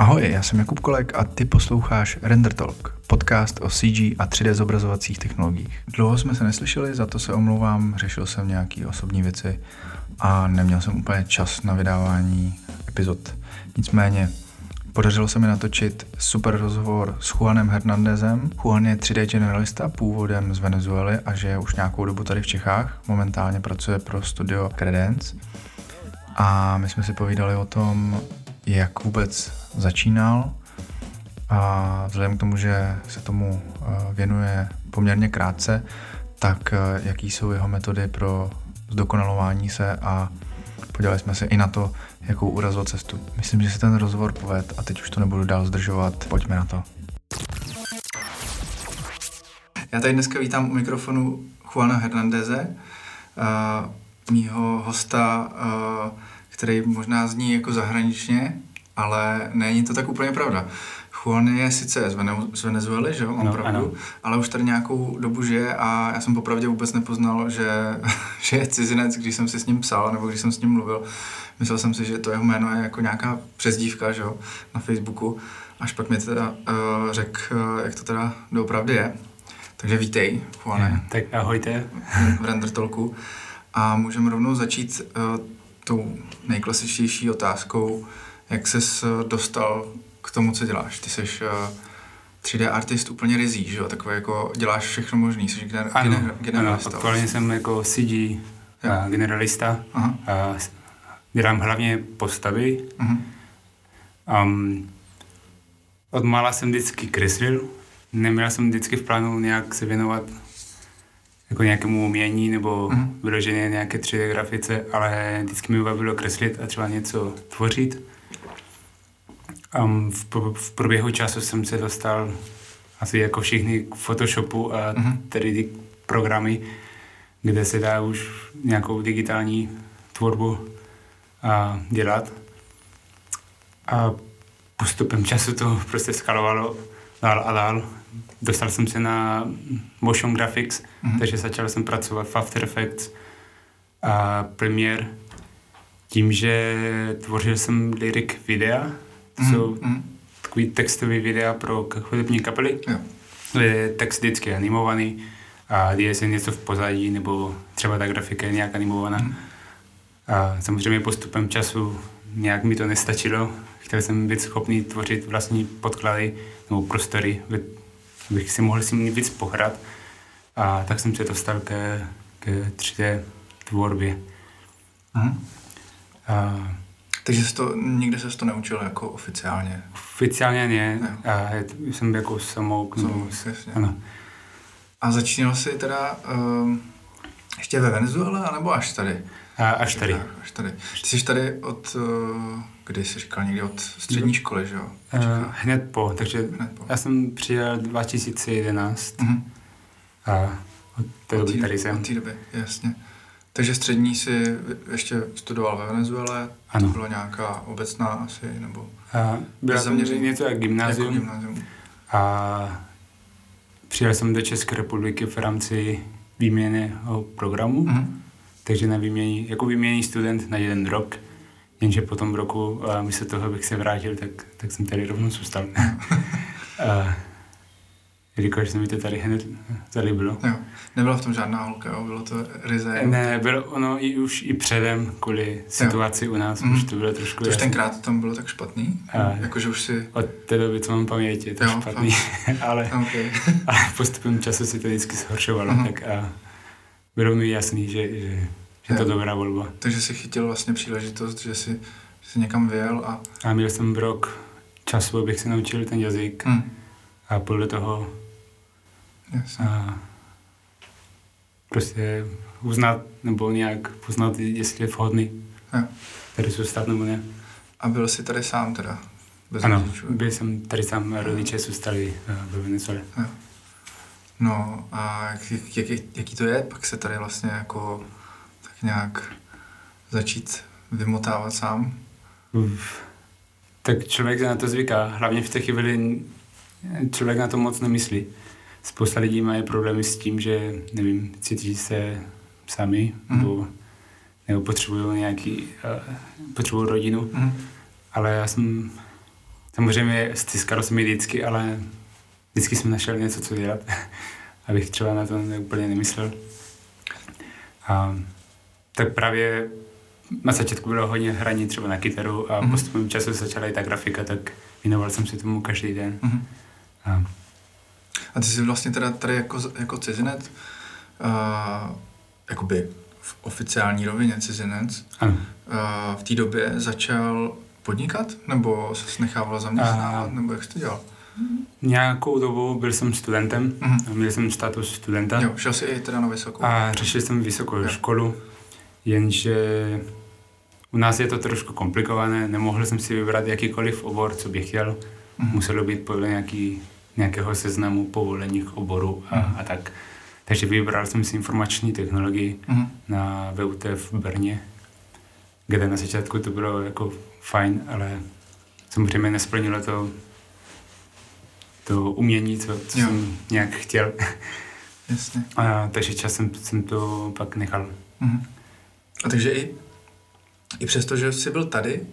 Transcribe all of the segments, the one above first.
Ahoj, já jsem Jakub Kolek a ty posloucháš Render Talk, podcast o CG a 3D zobrazovacích technologiích. Dlouho jsme se neslyšeli, za to se omlouvám, řešil jsem nějaké osobní věci a neměl jsem úplně čas na vydávání epizod. Nicméně Podařilo se mi natočit super rozhovor s Juanem Hernandezem. Juan je 3D generalista původem z Venezuely a žije už nějakou dobu tady v Čechách. Momentálně pracuje pro studio Credence. A my jsme si povídali o tom, jak vůbec začínal a vzhledem k tomu, že se tomu eh, věnuje poměrně krátce, tak eh, jaký jsou jeho metody pro zdokonalování se a podívali jsme se i na to, jakou urazil cestu. Myslím, že se ten rozhovor poved a teď už to nebudu dál zdržovat. Pojďme na to. Já tady dneska vítám u mikrofonu Juana Hernandeze, uh, mýho hosta, uh, který možná zní jako zahraničně, ale není to tak úplně pravda. Juan je sice z, Vene- z Venezuely, že jo, no, opravdu, ano. ale už tady nějakou dobu žije a já jsem popravdě vůbec nepoznal, že, že je cizinec, když jsem si s ním psal nebo když jsem s ním mluvil. Myslel jsem si, že to jeho jméno je jako nějaká přezdívka, že jo, na Facebooku. Až pak mi teda uh, řekl, uh, jak to teda doopravdy je. Takže vítej, Juane. Tak ahojte. V Render Talku. A můžeme rovnou začít uh, tou nejklasičtější otázkou, jak ses dostal k tomu, co děláš. Ty jsi uh, 3D artist úplně rizí, že jo? Takový jako děláš všechno možný, jsi gener- ano, gener- generalista. Ano, aktuálně jsem jako CG uh, generalista. Aha. Uh, dělám hlavně postavy. Uh-huh. Um, od mála jsem vždycky kreslil. Neměl jsem vždycky v plánu nějak se věnovat jako nějakému umění nebo uh-huh. vyloženě nějaké 3D grafice, ale vždycky mi bavilo kreslit a třeba něco tvořit. Um, v, v průběhu času jsem se dostal asi jako všichni k Photoshopu a uh-huh. tedy ty programy, kde se dá už nějakou digitální tvorbu a dělat. A postupem času to prostě skalovalo dál a dál. Dostal jsem se na motion graphics, mm-hmm. takže začal jsem pracovat v After Effects a Premiere. Tím, že tvořil jsem lyric videa, to mm-hmm. jsou mhm. takový textový videa pro hudební kapely, yeah. je text vždycky animovaný a děje se něco v pozadí, nebo třeba ta grafika je nějak animovaná. Mm-hmm a samozřejmě postupem času nějak mi to nestačilo. Chtěl jsem být schopný tvořit vlastní podklady nebo prostory, abych si mohl si víc pohrát. A tak jsem se dostal ke, ke 3D tvorbě. Mhm. A, takže jsi to, nikde se to neučil jako oficiálně? Oficiálně ne. ne. A jsem jako samouk. Samouk, Ano. A začínal jsi teda um, ještě ve Venezuele, anebo až tady? A až tady. Až tady. Ty jsi tady od, uh, kdy jsi říkal, někdy od střední školy, že jo? Uh, hned po, takže hned po. já jsem přijel 2011 uh-huh. a od té doby tady jsem. Od té doby, jasně. Takže střední si ještě studoval ve Venezuele, ano. to byla nějaká obecná asi, nebo a byla to něco jak gymnázium. Jako gymnázium. A přijel jsem do České republiky v rámci výměného programu. Uh-huh takže na výmění, jako výměný student na jeden rok, jenže po tom roku, a místo toho, abych se vrátil, tak, tak jsem tady rovnou zůstal. a, jelikož se mi to tady hned zalíbilo. Jo. Nebyla v tom žádná holka, jo? bylo to ryze? Ne, bylo ono i už i předem, kvůli situaci jo. u nás, mm. už to bylo trošku Což tenkrát tam bylo tak špatný? A, Jakože už si... Od té doby, co mám paměti, je to jo, špatný, ale, okay. ale postupem času si to vždycky zhoršovalo, mm. tak a bylo mi jasný, že, že je to dobrá volba. Takže jsi chytil vlastně příležitost, že jsi, že jsi někam vyjel a... A měl jsem rok času, abych se naučil ten jazyk hmm. a podle toho Jasně. a prostě uznat nebo nějak poznat, jestli je vhodný jo. tady zůstat nebo ne. A byl jsi tady sám teda? Bez ano, rodičů? byl jsem tady sám, rodiče zůstali eh, ve Venezuele. No a jak, jak, jak, jaký to je pak se tady vlastně jako nějak začít vymotávat sám? Uf. Tak člověk se na to zvyká. Hlavně v té chvíli člověk na to moc nemyslí. Spousta lidí mají problémy s tím, že, nevím, cítí se sami, mm. nebo, nebo potřebují nějaký, uh, potřebují rodinu. Mm. Ale já jsem samozřejmě stiskalo se mi vždycky, ale vždycky jsem našel něco, co dělat, abych třeba na to úplně nemyslel. A tak právě na začátku bylo hodně hraní třeba na kytaru a mm-hmm. postupem času začala i ta grafika, tak věnoval jsem se tomu každý den. Mm-hmm. A, a ty jsi vlastně teda tady jako, jako cizinec, uh, jakoby v oficiální rovině cizinec, ano. Uh, v té době začal podnikat? Nebo se nechával zaměstnávat? Nebo jak jsi to dělal? Nějakou dobu byl jsem studentem, uh-huh. měl jsem status studenta. Jo, šel jsi i teda na vysokou. A řešil jsem vysokou jo. školu, jenže u nás je to trošku komplikované, nemohl jsem si vybrat jakýkoliv obor, co bych chtěl. Uh-huh. Muselo být podle nějaký, nějakého seznamu povolených oborů a, uh-huh. a tak. Takže vybral jsem si informační technologii uh-huh. na VUT v Brně, kde na začátku to bylo jako fajn, ale samozřejmě nesplnilo to to umění, co, co jsem nějak chtěl. Jasně. A, takže časem jsem to pak nechal. Uh-huh. A takže i, i přesto, že jsi byl tady,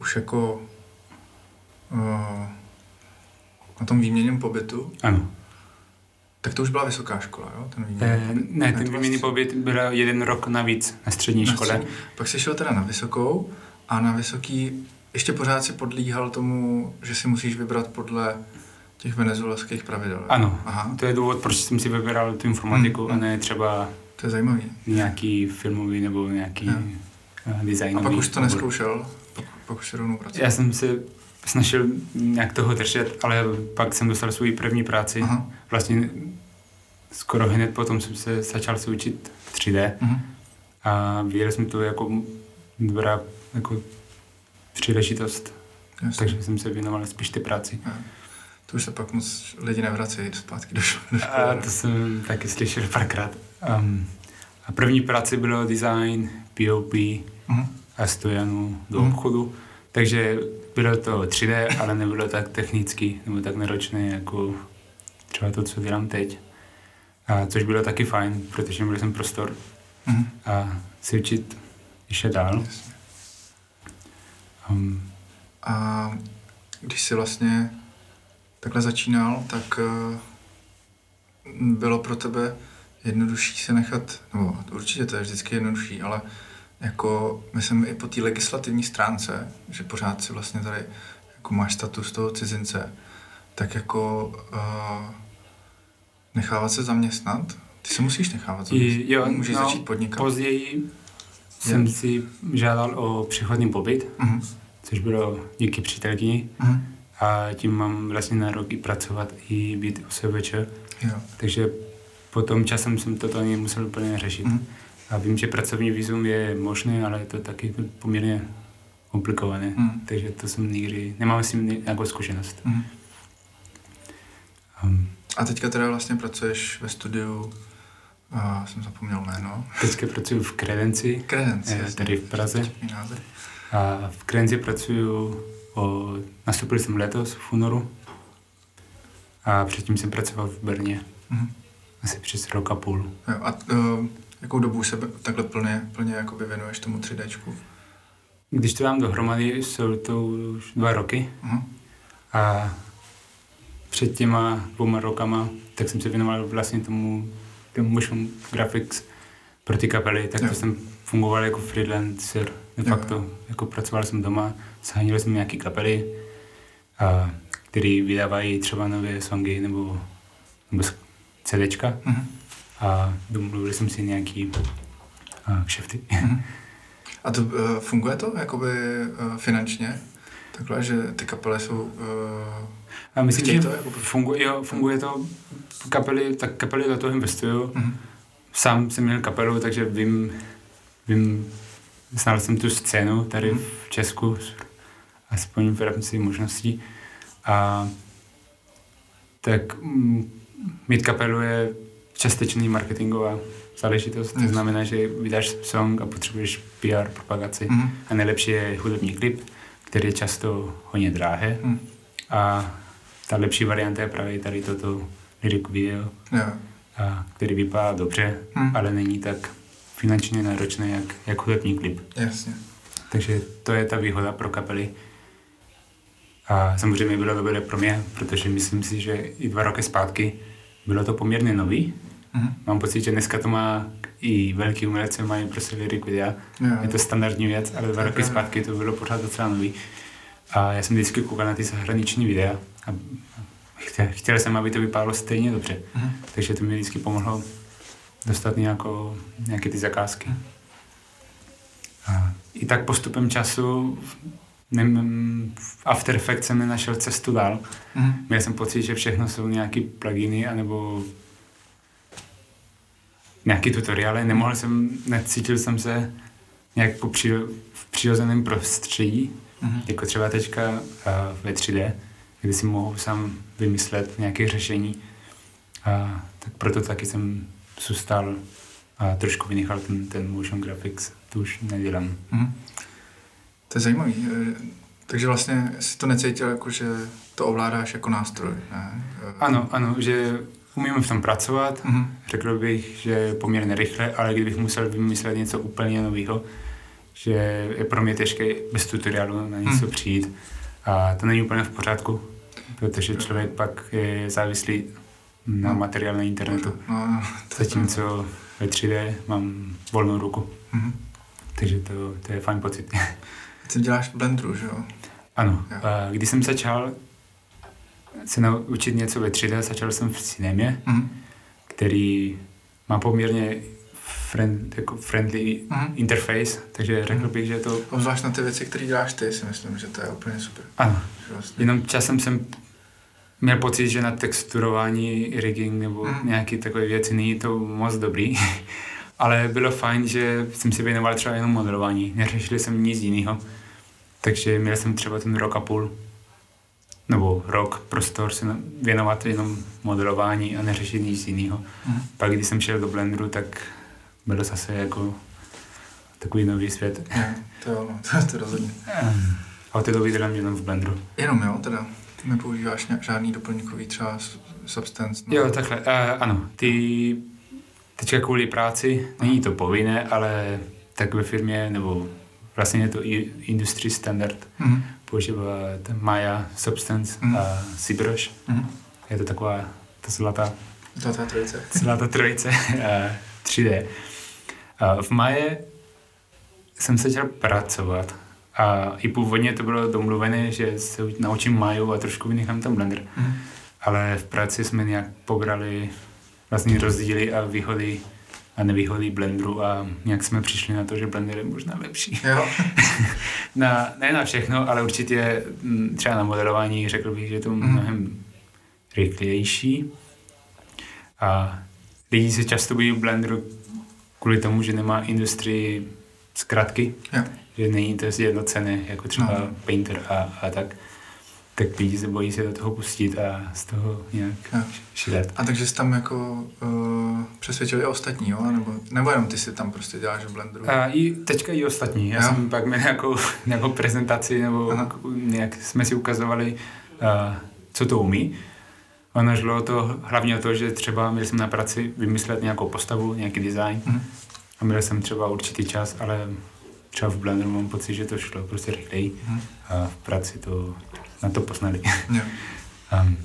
už jako uh, na tom výměném pobytu, ano. Tak to už byla vysoká škola, jo? Ten výměný eh, pobyt. Ne, ten výměný vlastně... pobyt byl jeden rok navíc na střední na škole. Střední. Pak jsi šel teda na vysokou a na vysoký ještě pořád si podlíhal tomu, že si musíš vybrat podle těch venezuelských pravidel. Ano, Aha. to je důvod, proč jsem si vybíral tu informatiku hmm. a ne třeba to je zajímavý. nějaký filmový nebo nějaký ja. Eh, designový. A pak už to neskoušel? Pak, pak už se rovnou pracoval? Já jsem se snažil nějak toho držet, ale pak jsem dostal svou první práci. Aha. Vlastně skoro hned potom jsem se začal se učit 3D uh-huh. a viděl jsem to jako dobrá jako příležitost. Jasně. Takže jsem se věnoval spíš ty práci. Uh-huh. To už se pak moc lidi nevrací zpátky do školy. A to jsem taky slyšel párkrát. Um, a první práce bylo design, POP uh-huh. a stojanu do uh-huh. obchodu. Takže bylo to 3D, ale nebylo tak technicky nebo tak náročné jako třeba to, co dělám teď. A což bylo taky fajn, protože měl jsem prostor uh-huh. a si učit ještě dál. Um, a když jsi vlastně takhle začínal, tak uh, bylo pro tebe jednodušší se nechat, nebo určitě to je vždycky jednodušší, ale jako myslím i po té legislativní stránce, že pořád si vlastně tady jako máš status toho cizince, tak jako uh, nechávat se zaměstnat, ty se musíš nechávat zaměstnat, jo, můžeš no, začít podnikat. Později je. jsem si žádal o přechodný pobyt, uh-huh. což bylo díky přítelkyni. Uh-huh a tím mám vlastně nárok i pracovat, i být OSVČ. Jo. Takže potom časem jsem to ani musel úplně řešit. Mm. A vím, že pracovní výzum je možné, ale je to taky poměrně komplikované. Mm. Takže to jsem nikdy, nemám s tím nějakou zkušenost. Mm. Um, a teďka teda vlastně pracuješ ve studiu, a jsem zapomněl jméno. Teďka pracuji v Kredenci, Kredenci eh, tady v Praze. A v Kredenci pracuji Nastoupil jsem letos v únoru a předtím jsem pracoval v Brně. Mm-hmm. Asi přes rok a půl. Jo, a uh, jakou dobu se takhle plně, plně jakoby věnuješ tomu 3D? Když to dám dohromady, jsou to už dva roky. Mm-hmm. A před těma dvouma rokama, tak jsem se věnoval vlastně tomu, tomu motion graphics pro ty kapely, tak jo. to jsem fungoval jako freelancer, de facto. Jo. Jako pracoval jsem doma, sháněli jsme nějaké kapely, a, které vydávají třeba nové songy nebo, nebo CDčka uh-huh. a domluvili jsme si nějaký a, kšefty. Uh-huh. A to uh, funguje to jakoby uh, finančně? Takhle, že ty kapely jsou... Uh, a myslím, že to, jako... funguje, jo, funguje to, kapely, tak kapely do toho investují. Uh-huh. Sám jsem měl kapelu, takže vím, vím, znal jsem tu scénu tady uh-huh. v Česku aspoň v rámci možností. A tak mm, mít kapelu je částečný marketingová záležitost. To znamená, že vydáš song a potřebuješ PR, propagaci. Mm. A nejlepší je hudební klip, který je často hodně drahé. Mm. A ta lepší varianta je právě tady toto lyric video, yeah. a, který vypadá dobře, mm. ale není tak finančně náročné, jak, jak hudební klip. Jasně. Takže to je ta výhoda pro kapely A samozřejmě bylo dobré pro mě, protože myslím si, že i dva roky zpátky bylo to poměrně nový. Mm-hmm. Mám pocit, že dneska to má i velký umělci mají prostě lirik videa. Yeah. Je to standardní věc, ale dva roky zpátky to bylo pořád docela nový. A já jsem vždycky koukal na ty zahraniční videa a chtěl, chtěl jsem, aby to vypadalo stejně dobře. Mm-hmm. Takže to mi vždycky pomohlo dostat nějakou, nějaké ty zakázky. A I tak postupem času v After Effects jsem nenašel cestu dál. Mm-hmm. Měl jsem pocit, že všechno jsou nějaký pluginy anebo nějaký tutoriály. Nemohl jsem, necítil jsem se nějak po přiro, v přirozeném prostředí, mm-hmm. jako třeba teďka uh, ve 3D, kdy si mohu sám vymyslet nějaké řešení. A tak proto taky jsem zůstal a trošku vynechal ten, ten motion graphics. To už nedělám. Mm-hmm. To je zajímavý. Eh, takže vlastně si to necítil jako, že to ovládáš jako nástroj, ne? Ano, ano, že umím v tom pracovat. Mm-hmm. Řekl bych, že poměrně rychle, ale kdybych musel vymyslet něco úplně nového, že je pro mě těžké bez tutoriálu na něco mm. přijít. A to není úplně v pořádku, protože člověk pak je závislý na no. materiál na internetu. No, no, Zatímco ve 3D mám volnou ruku. Mm-hmm. Takže to, to je fajn pocit. Ty děláš v Blenderu, že jo? Ano. A když jsem začal se naučit něco ve 3D, začal jsem v cinemě, mm-hmm. který má poměrně friend, jako friendly mm-hmm. interface, takže řekl mhm. bych, že to... Obzvlášť na ty věci, které děláš ty, si myslím, že to je úplně super. Ano. Vlastně... Jenom časem jsem měl pocit, že na texturování, rigging nebo mm. nějaké takové věci není to moc dobrý. Ale bylo fajn, že jsem si věnoval třeba jenom modelování. Neřešil jsem nic jiného. Takže měl jsem třeba ten rok a půl nebo rok prostor se věnovat jenom modelování a neřešit nic jiného. Mm. Pak když jsem šel do Blenderu, tak bylo zase jako takový nový svět. Je, to jo, no, to, to rozhodně. A od té doby dělám jenom v Blenderu. Jenom jo, teda. Ty nepoužíváš žádný doplňkový třeba substance? No. Jo, takhle, uh, ano. Ty teďka kvůli práci, není to povinné, ale tak ve firmě, nebo vlastně je to i industry standard, mm-hmm. používat Maya, Substance mm-hmm. a ZBrush. Mm-hmm. Je to taková ta zlatá, zlatá trojice. Zlatá trojice 3D. A v Maje jsem se chtěl pracovat a i původně to bylo domluvené, že se naučím Maju a trošku vynechám tam Blender. Mm-hmm. Ale v práci jsme nějak pobrali vlastně rozdíly a výhody a nevýhody Blenderu a nějak jsme přišli na to, že Blender je možná lepší. Jo. na, ne na všechno, ale určitě mm, třeba na modelování řekl bych, že je to mm. mnohem rychlejší. A lidi se často bojí Blenderu kvůli tomu, že nemá industrii zkratky, jo. že není to jednocené, jako třeba no. Painter a, a tak tak lidi se bojí se do toho pustit a z toho nějak ja. šilet. A takže jsi tam jako uh, přesvědčili i ostatní, jo? Nebo, nebo jenom ty si tam prostě děláš v Blenderu? A i teďka i ostatní. Já ja. jsem pak měl nějakou, nějakou prezentaci, nebo Aha. nějak jsme si ukazovali, uh, co to umí. Ono šlo to hlavně o to, že třeba měl jsem na práci vymyslet nějakou postavu, nějaký design. Mm. A měl jsem třeba určitý čas, ale třeba v Blenderu mám pocit, že to šlo prostě rychleji. Mm. A v práci to na to poznali. Yeah. um,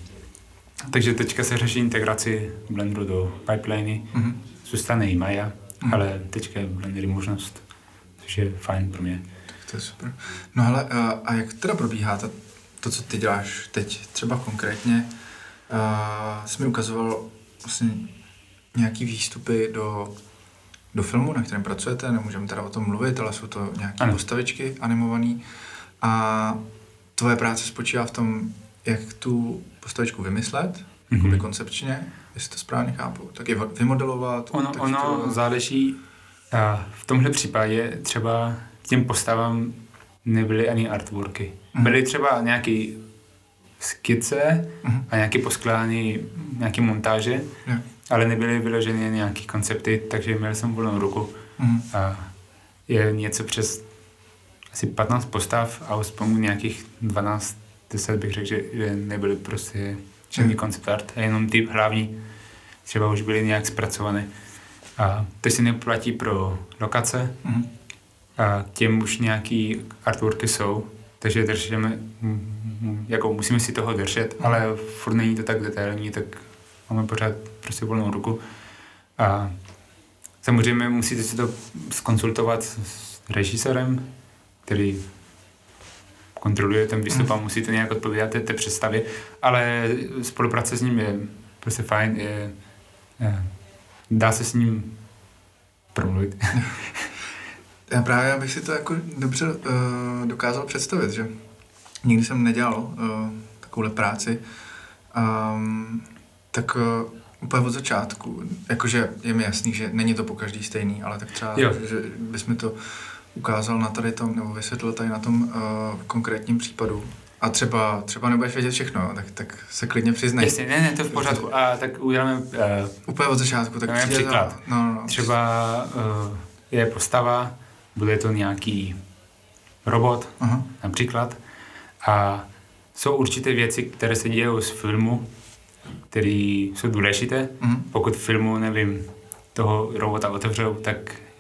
takže teďka se řeší integraci Blenderu do pipeliny. Mm-hmm. Zůstane i Maya, mm-hmm. ale teďka je Blender možnost, což je fajn pro mě. Tak to je super. No ale a, a jak teda probíhá to, to, co ty děláš teď, třeba konkrétně? Uh, jsi mi ukazoval vlastně nějaký výstupy do, do filmu, na kterém pracujete, nemůžeme teda o tom mluvit, ale jsou to nějaké postavičky animované. A tvoje práce spočívá v tom, jak tu postavičku vymyslet, mm-hmm. koncepčně, jestli to správně chápu, tak je vymodelovat. Ono, tak ono to... záleží, a v tomhle případě třeba těm postavám nebyly ani artworky. Mm-hmm. Byly třeba nějaké skice mm-hmm. a nějaké poskládané nějaké montáže, yeah. ale nebyly vyložené nějaké koncepty, takže měl jsem volnou ruku. Mm-hmm. A je něco přes asi 15 postav a aspoň nějakých 12, 10 bych řekl, že, že nebyly prostě žádný concept art, a jenom ty hlavní třeba už byly nějak zpracované. A to si neplatí pro lokace, mm. a těm už nějaký artworky jsou, takže držíme jako musíme si toho držet, mm. ale furt není to tak detailní, tak máme pořád prostě volnou ruku. A samozřejmě musíte si to skonsultovat s režisérem, který kontroluje ten výstup a musí to nějak odpovídat té, té představě, ale spolupráce s ním je prostě fajn, je, je, dá se s ním promluvit. Já právě bych si to jako dobře uh, dokázal představit, že nikdy jsem nedělal uh, takovouhle práci, um, tak uh, úplně od začátku, jakože je mi jasný, že není to po každý stejný, ale tak třeba, jo. že mi to ukázal na tady tom, nebo vysvětlil tady na tom uh, konkrétním případu. A třeba, třeba nebudeš vědět všechno, tak, tak se klidně přiznej. Jasně, ne, ne, to v pořádku. A tak uděláme... Uh, Úplně od začátku. Tak příklad. No, no, no. Třeba uh, je postava, bude to nějaký robot, uh-huh. například. A jsou určité věci, které se dějí z filmu, které jsou důležité. Uh-huh. Pokud filmu, nevím, toho robota otevřou, tak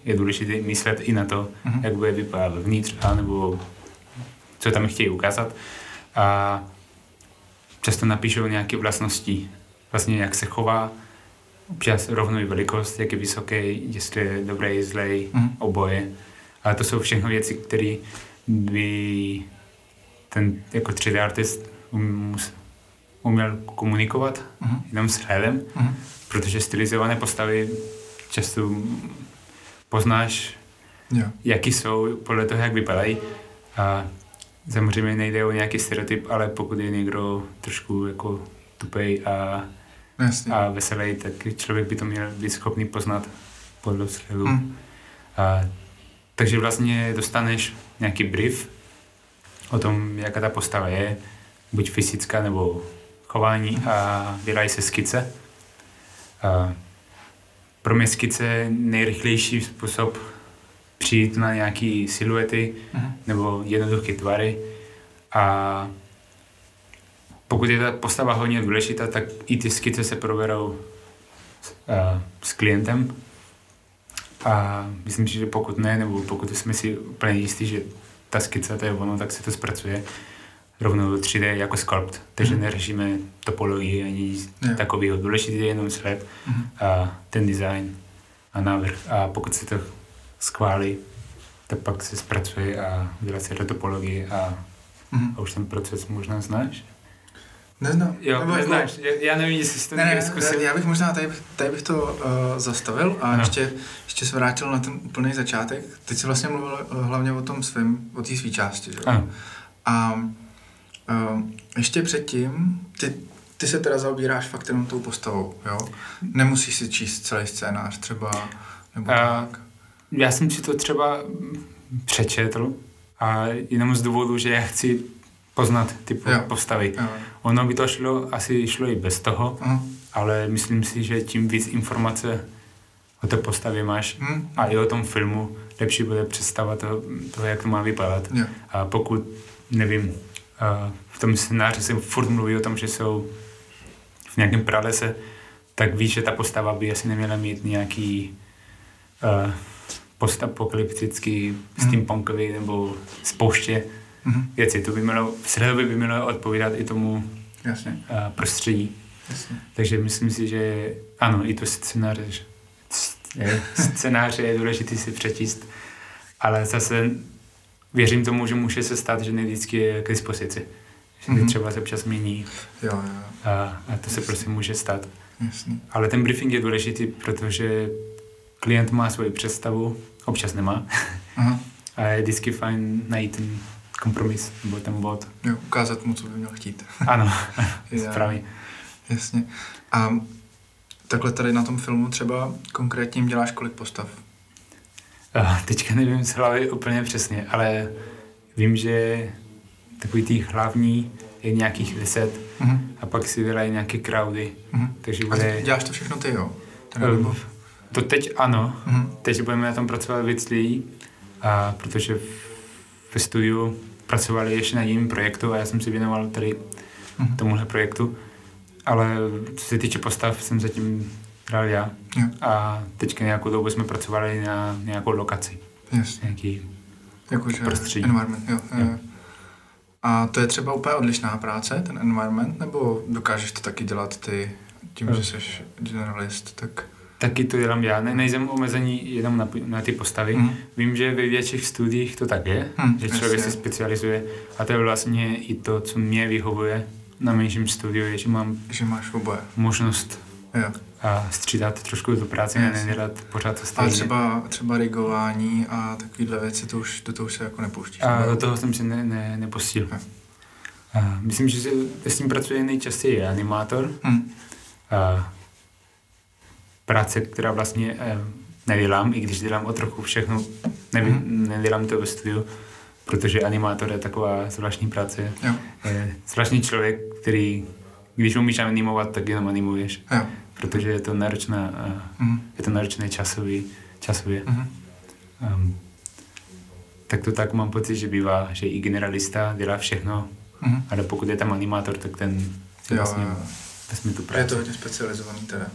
je důležité myslet i na to, uh-huh. jak bude vypadat vnitř, nebo co tam chtějí ukázat. A často napíšou nějaké vlastnosti, vlastně jak se chová, občas rovnou i velikost, jak je vysoký, jestli je dobrý, zlej, uh-huh. oboje. Ale to jsou všechno věci, které by ten jako 3D artist um, uměl komunikovat uh-huh. jenom s hledem, uh-huh. protože stylizované postavy často poznáš, yeah. jaký jsou podle toho, jak vypadají. A samozřejmě nejde o nějaký stereotyp, ale pokud je někdo trošku jako tupej a, Jasně. a veselý, tak člověk by to měl být schopný poznat podle vzhledu. Mm. A, takže vlastně dostaneš nějaký brief o tom, jaká ta postava je, buď fyzická nebo chování a dělají se skice. A pro mě skice je nejrychlejší způsob přijít na nějaké siluety uh-huh. nebo jednoduché tvary. A pokud je ta postava hodně důležitá, tak i ty skice se proberou uh, s klientem. A myslím si, že pokud ne, nebo pokud jsme si úplně jistí, že ta skica to je ono, tak se to zpracuje rovnou do 3D jako sculpt, takže mm. neřešíme topologii ani nic yeah. takového. Důležitý je jenom sled mm. a ten design a návrh a pokud se to schválí, tak pak se zpracuje a udělá se do topologie a, mm. a už ten proces možná znáš. Neznám. Jo, Nebo neznáš. Jako... Já nevím, jestli jsi to ne, ne, zkusil. Já bych možná tady, tady bych to uh, zastavil a no. ještě, ještě se vrátil na ten úplný začátek. Teď jsi vlastně mluvil uh, hlavně o tom svém, o té své části. Že? Ano. A uh, ještě předtím, ty, ty se teda zaobíráš fakt jenom tou postavou, jo? Nemusíš si číst celý scénář třeba, nebo uh, tak. Já jsem si to třeba přečetl a jenom z důvodu, že já chci poznat ty jo. postavy. Jo. Ono by to šlo, asi šlo i bez toho, uh-huh. ale myslím si, že tím víc informace o té postavě máš uh-huh. a i o tom filmu, lepší bude představa toho, toho jak to má vypadat. Jo. A pokud, nevím, v tom scénáři se furt mluví o tom, že jsou v nějakém pralese, tak víš, že ta postava by asi neměla mít nějaký uh, postapokalyptický, mm. steampunkový nebo spouště mm. věci. To by mělo, v by mělo odpovídat i tomu Jasně. Uh, prostředí. Jasně. Takže myslím si, že ano, i to scénáře, je, scénáře je důležité si přečíst, ale zase věřím tomu, že může se stát, že ne vždycky je k dispozici. Že mm-hmm. třeba se občas mění. Jo, jo. A, a to se prostě může stát. Jasně. Ale ten briefing je důležitý, protože klient má svoji představu, občas nemá. Aha. A je vždycky fajn najít ten kompromis, nebo ten bod. Jo, ukázat mu, co by měl chtít. ano, správně. Jasně. A takhle tady na tom filmu třeba konkrétně děláš kolik postav? Uh, teďka nevím z hlavy úplně přesně, ale vím, že takový ty hlavní je nějakých deset uh-huh. a pak si dělají nějaké crowdy. Uh-huh. Takže bude... A děláš to všechno ty, jo? Um, to teď ano. Uh-huh. Teď budeme na tom pracovat víc lidí, a protože ve studiu pracovali ještě na jiném projektu a já jsem si věnoval tady uh-huh. tomuhle projektu. Ale co se týče postav, jsem zatím hrál já. A teďka nějakou dobu jsme pracovali na nějakou lokaci. Yes. Nějaký Jakože prostředí. Environment, jo. jo. jo. A to je třeba úplně odlišná práce, ten environment, nebo dokážeš to taky dělat ty, tím, že jsi generalist, tak... Taky to dělám já, ne, nejsem omezený jenom na, na ty postavy. Mm. Vím, že ve větších studiích to tak je, mm, že člověk jasně. se specializuje a to je vlastně i to, co mě vyhovuje na menším studiu, je, že mám že máš oboje. možnost jo. A střídat trošku tu práci a nedělat pořád to stejně. A třeba, třeba rigování a takovéhle věci, to už, do toho se jako nepouštíš. A do toho jsem se ne, ne, nepustil. A myslím, že se s tím pracuje nejčastěji animátor. Hmm. A práce, která vlastně eh, nedělám, i když dělám o trochu všechno, neví, hmm. nedělám to ve studiu, protože animátor je taková zvláštní práce. Jo. Je zvláštní člověk, který, když umíš animovat, tak jenom animuješ. Jo. Protože je to náročné, mm. je to náročné časový, časově. Mm. Um, tak to tak mám pocit, že bývá, že i generalista dělá všechno, mm. ale pokud je tam animátor, tak ten si vlastně vezme tu práci. Je to hodně specializovaný teda.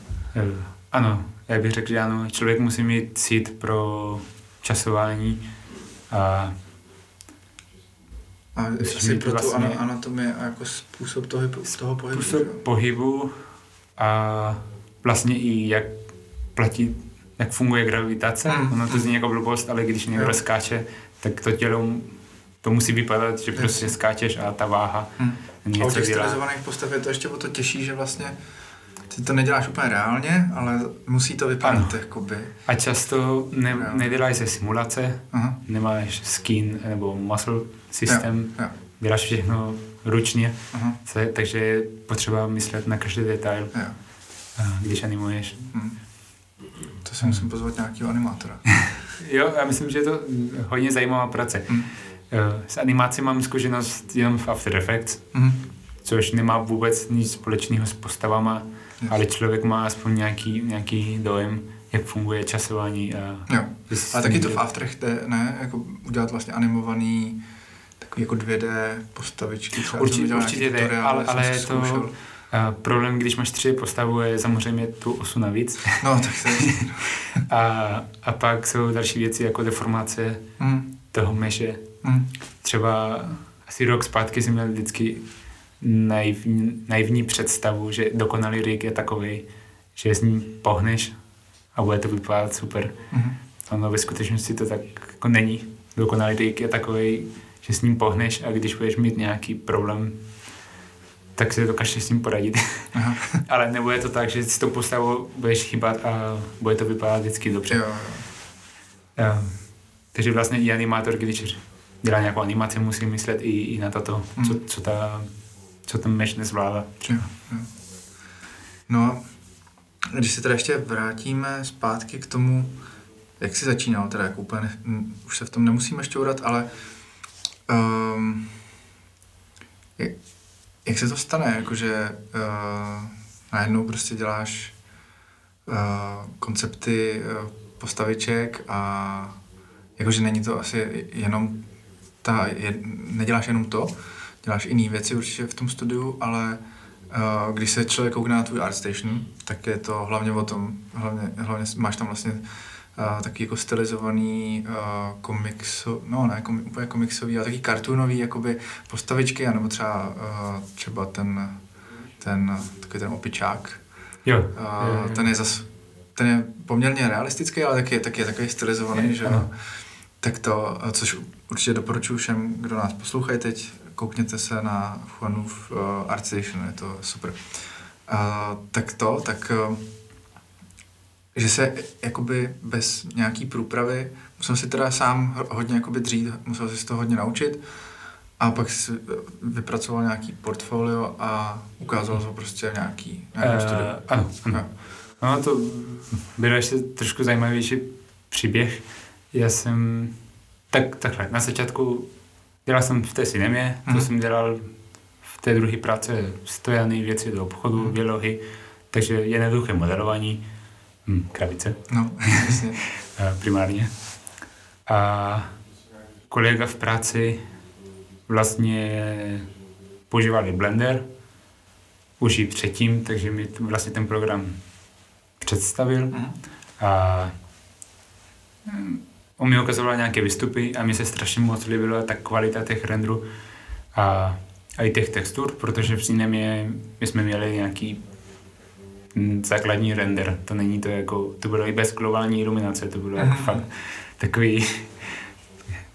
Ano, já bych řekl, že ano, člověk musí mít cít pro časování a a asi pro vlastně tu anatomii a jako způsob toho, toho pohybu. Způsob že? pohybu a vlastně i jak platí, jak funguje gravitace. Hmm. Ono to zní jako blbost, ale když někdo skáče, tak to tělo to musí vypadat, že prostě skáčeš a ta váha hmm. něco a u těch stylizovaných postav je to ještě o to těžší, že vlastně ty to neděláš úplně reálně, ale musí to vypadat jakoby. A často ne, neděláš se simulace, Aha. nemáš skin nebo muscle systém, jo. Jo. děláš všechno ručně, Aha. takže je potřeba myslet na každý detail, jo. když animuješ. Hmm. To si musím pozvat nějakého animátora. jo, já myslím, že je to hodně zajímavá práce. Hmm. S animací mám zkušenost jenom v After Effects, hmm. což nemá vůbec nic společného s postavama, yes. ale člověk má aspoň nějaký, nějaký dojem, jak funguje časování. A jo. A taky to v After ne? Jako udělat vlastně animovaný takový jako 2D postavičky. Třeba určitě, určitě jde, ale, ale je to uh, problém, když máš tři postavu, je samozřejmě tu osu navíc. No, tak to a, a pak jsou další věci jako deformace mm. toho meše. Mm. Třeba asi rok zpátky jsem měl vždycky naivní, naivní představu, že dokonalý rig je takový, že s ním pohneš a bude to vypadat super. Mm-hmm. Ono ve skutečnosti to tak jako není. Dokonalý rig je takový, že s ním pohneš a když budeš mít nějaký problém, tak se dokážeš s ním poradit. Aha. Ale nebude to tak, že s tou postavou budeš chybat a bude to vypadat vždycky dobře. Jo. Jo. Takže vlastně i animátor, když dělá nějakou animaci, musí myslet i, i na toto, mm. co, co ta co ten meč nezvládá. Jo, jo. No, když se teda ještě vrátíme zpátky k tomu, jak jsi začínal, teda jako úplně, už se v tom nemusíme šťourat, ale um, jak, jak se to stane, jakože uh, najednou prostě děláš uh, koncepty uh, postaviček a jakože není to asi jenom ta, je, neděláš jenom to, děláš jiné věci určitě v tom studiu, ale uh, když se člověk koukne na tvůj ArtStation, tak je to hlavně o tom, hlavně, hlavně máš tam vlastně uh, taky jako stylizovaný uh, komikso, no ne, kom, úplně komiksový, ale taky kartunový jakoby postavičky, anebo třeba, uh, třeba ten, ten, takový ten opičák. Jo. Uh, ten je zas, ten je poměrně realistický, ale taky, taky je takový stylizovaný, je, že ano. Tak to, což určitě doporučuji všem, kdo nás poslouchají teď, koukněte se na Juanův uh, Art Station, je to super. Uh, tak to, tak uh, že se jakoby bez nějaký průpravy, musel si teda sám hodně jakoby dřít, musel si z toho hodně naučit a pak si vypracoval nějaký portfolio a ukázal ho prostě nějaký, nějaký uh, studiu. Ano, ano. No to byl ještě trošku zajímavější příběh. Já jsem tak, takhle, na začátku Dělal jsem v té cinemě, mm. to mhm. jsem dělal v té druhé práce stojané věci do obchodu, mm. výlohy, takže jednoduché modelování, hm, krabice. No, jasně. Primárně. A kolega v práci vlastně používali Blender, už i předtím, takže mi vlastně ten program představil. Mm. A on mi ukazoval nějaké výstupy a mi se strašně moc líbila ta kvalita těch renderů a, a i těch textur, protože v Cinemě my jsme měli nějaký mm, základní render, to není to jako, to bylo i bez globální iluminace, to bylo jako fakt takový,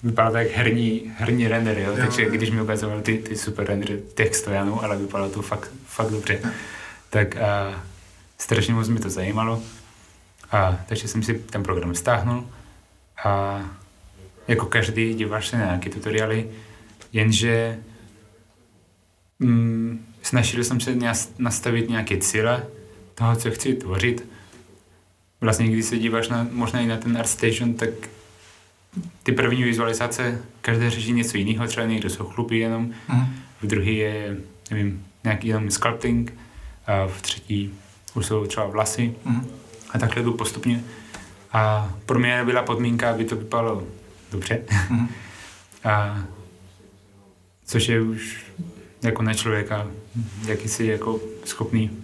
vypadalo to jak herní, herní render, jo? jo. Takže jo. když mi ukazoval ty, ty super rendery těch stojanů, ale vypadalo to fakt, fakt dobře, tak a, strašně moc mi to zajímalo, a, takže jsem si ten program stáhnul. A jako každý díváš se na nějaké tutoriály, jenže mm, snažil jsem se nastavit nějaké cíle toho, co chci tvořit. Vlastně, když se díváš na, možná i na ten ArtStation, tak ty první vizualizace, každé řeší něco jiného, třeba někdo jsou chlupy jenom, mm. v druhý je, nevím, nějaký jenom sculpting, a v třetí už jsou třeba vlasy mm. a takhle jdu postupně. A pro mě byla podmínka, aby to vypadalo dobře. Mm. a což je už jako na člověka, jaký jsi jako schopný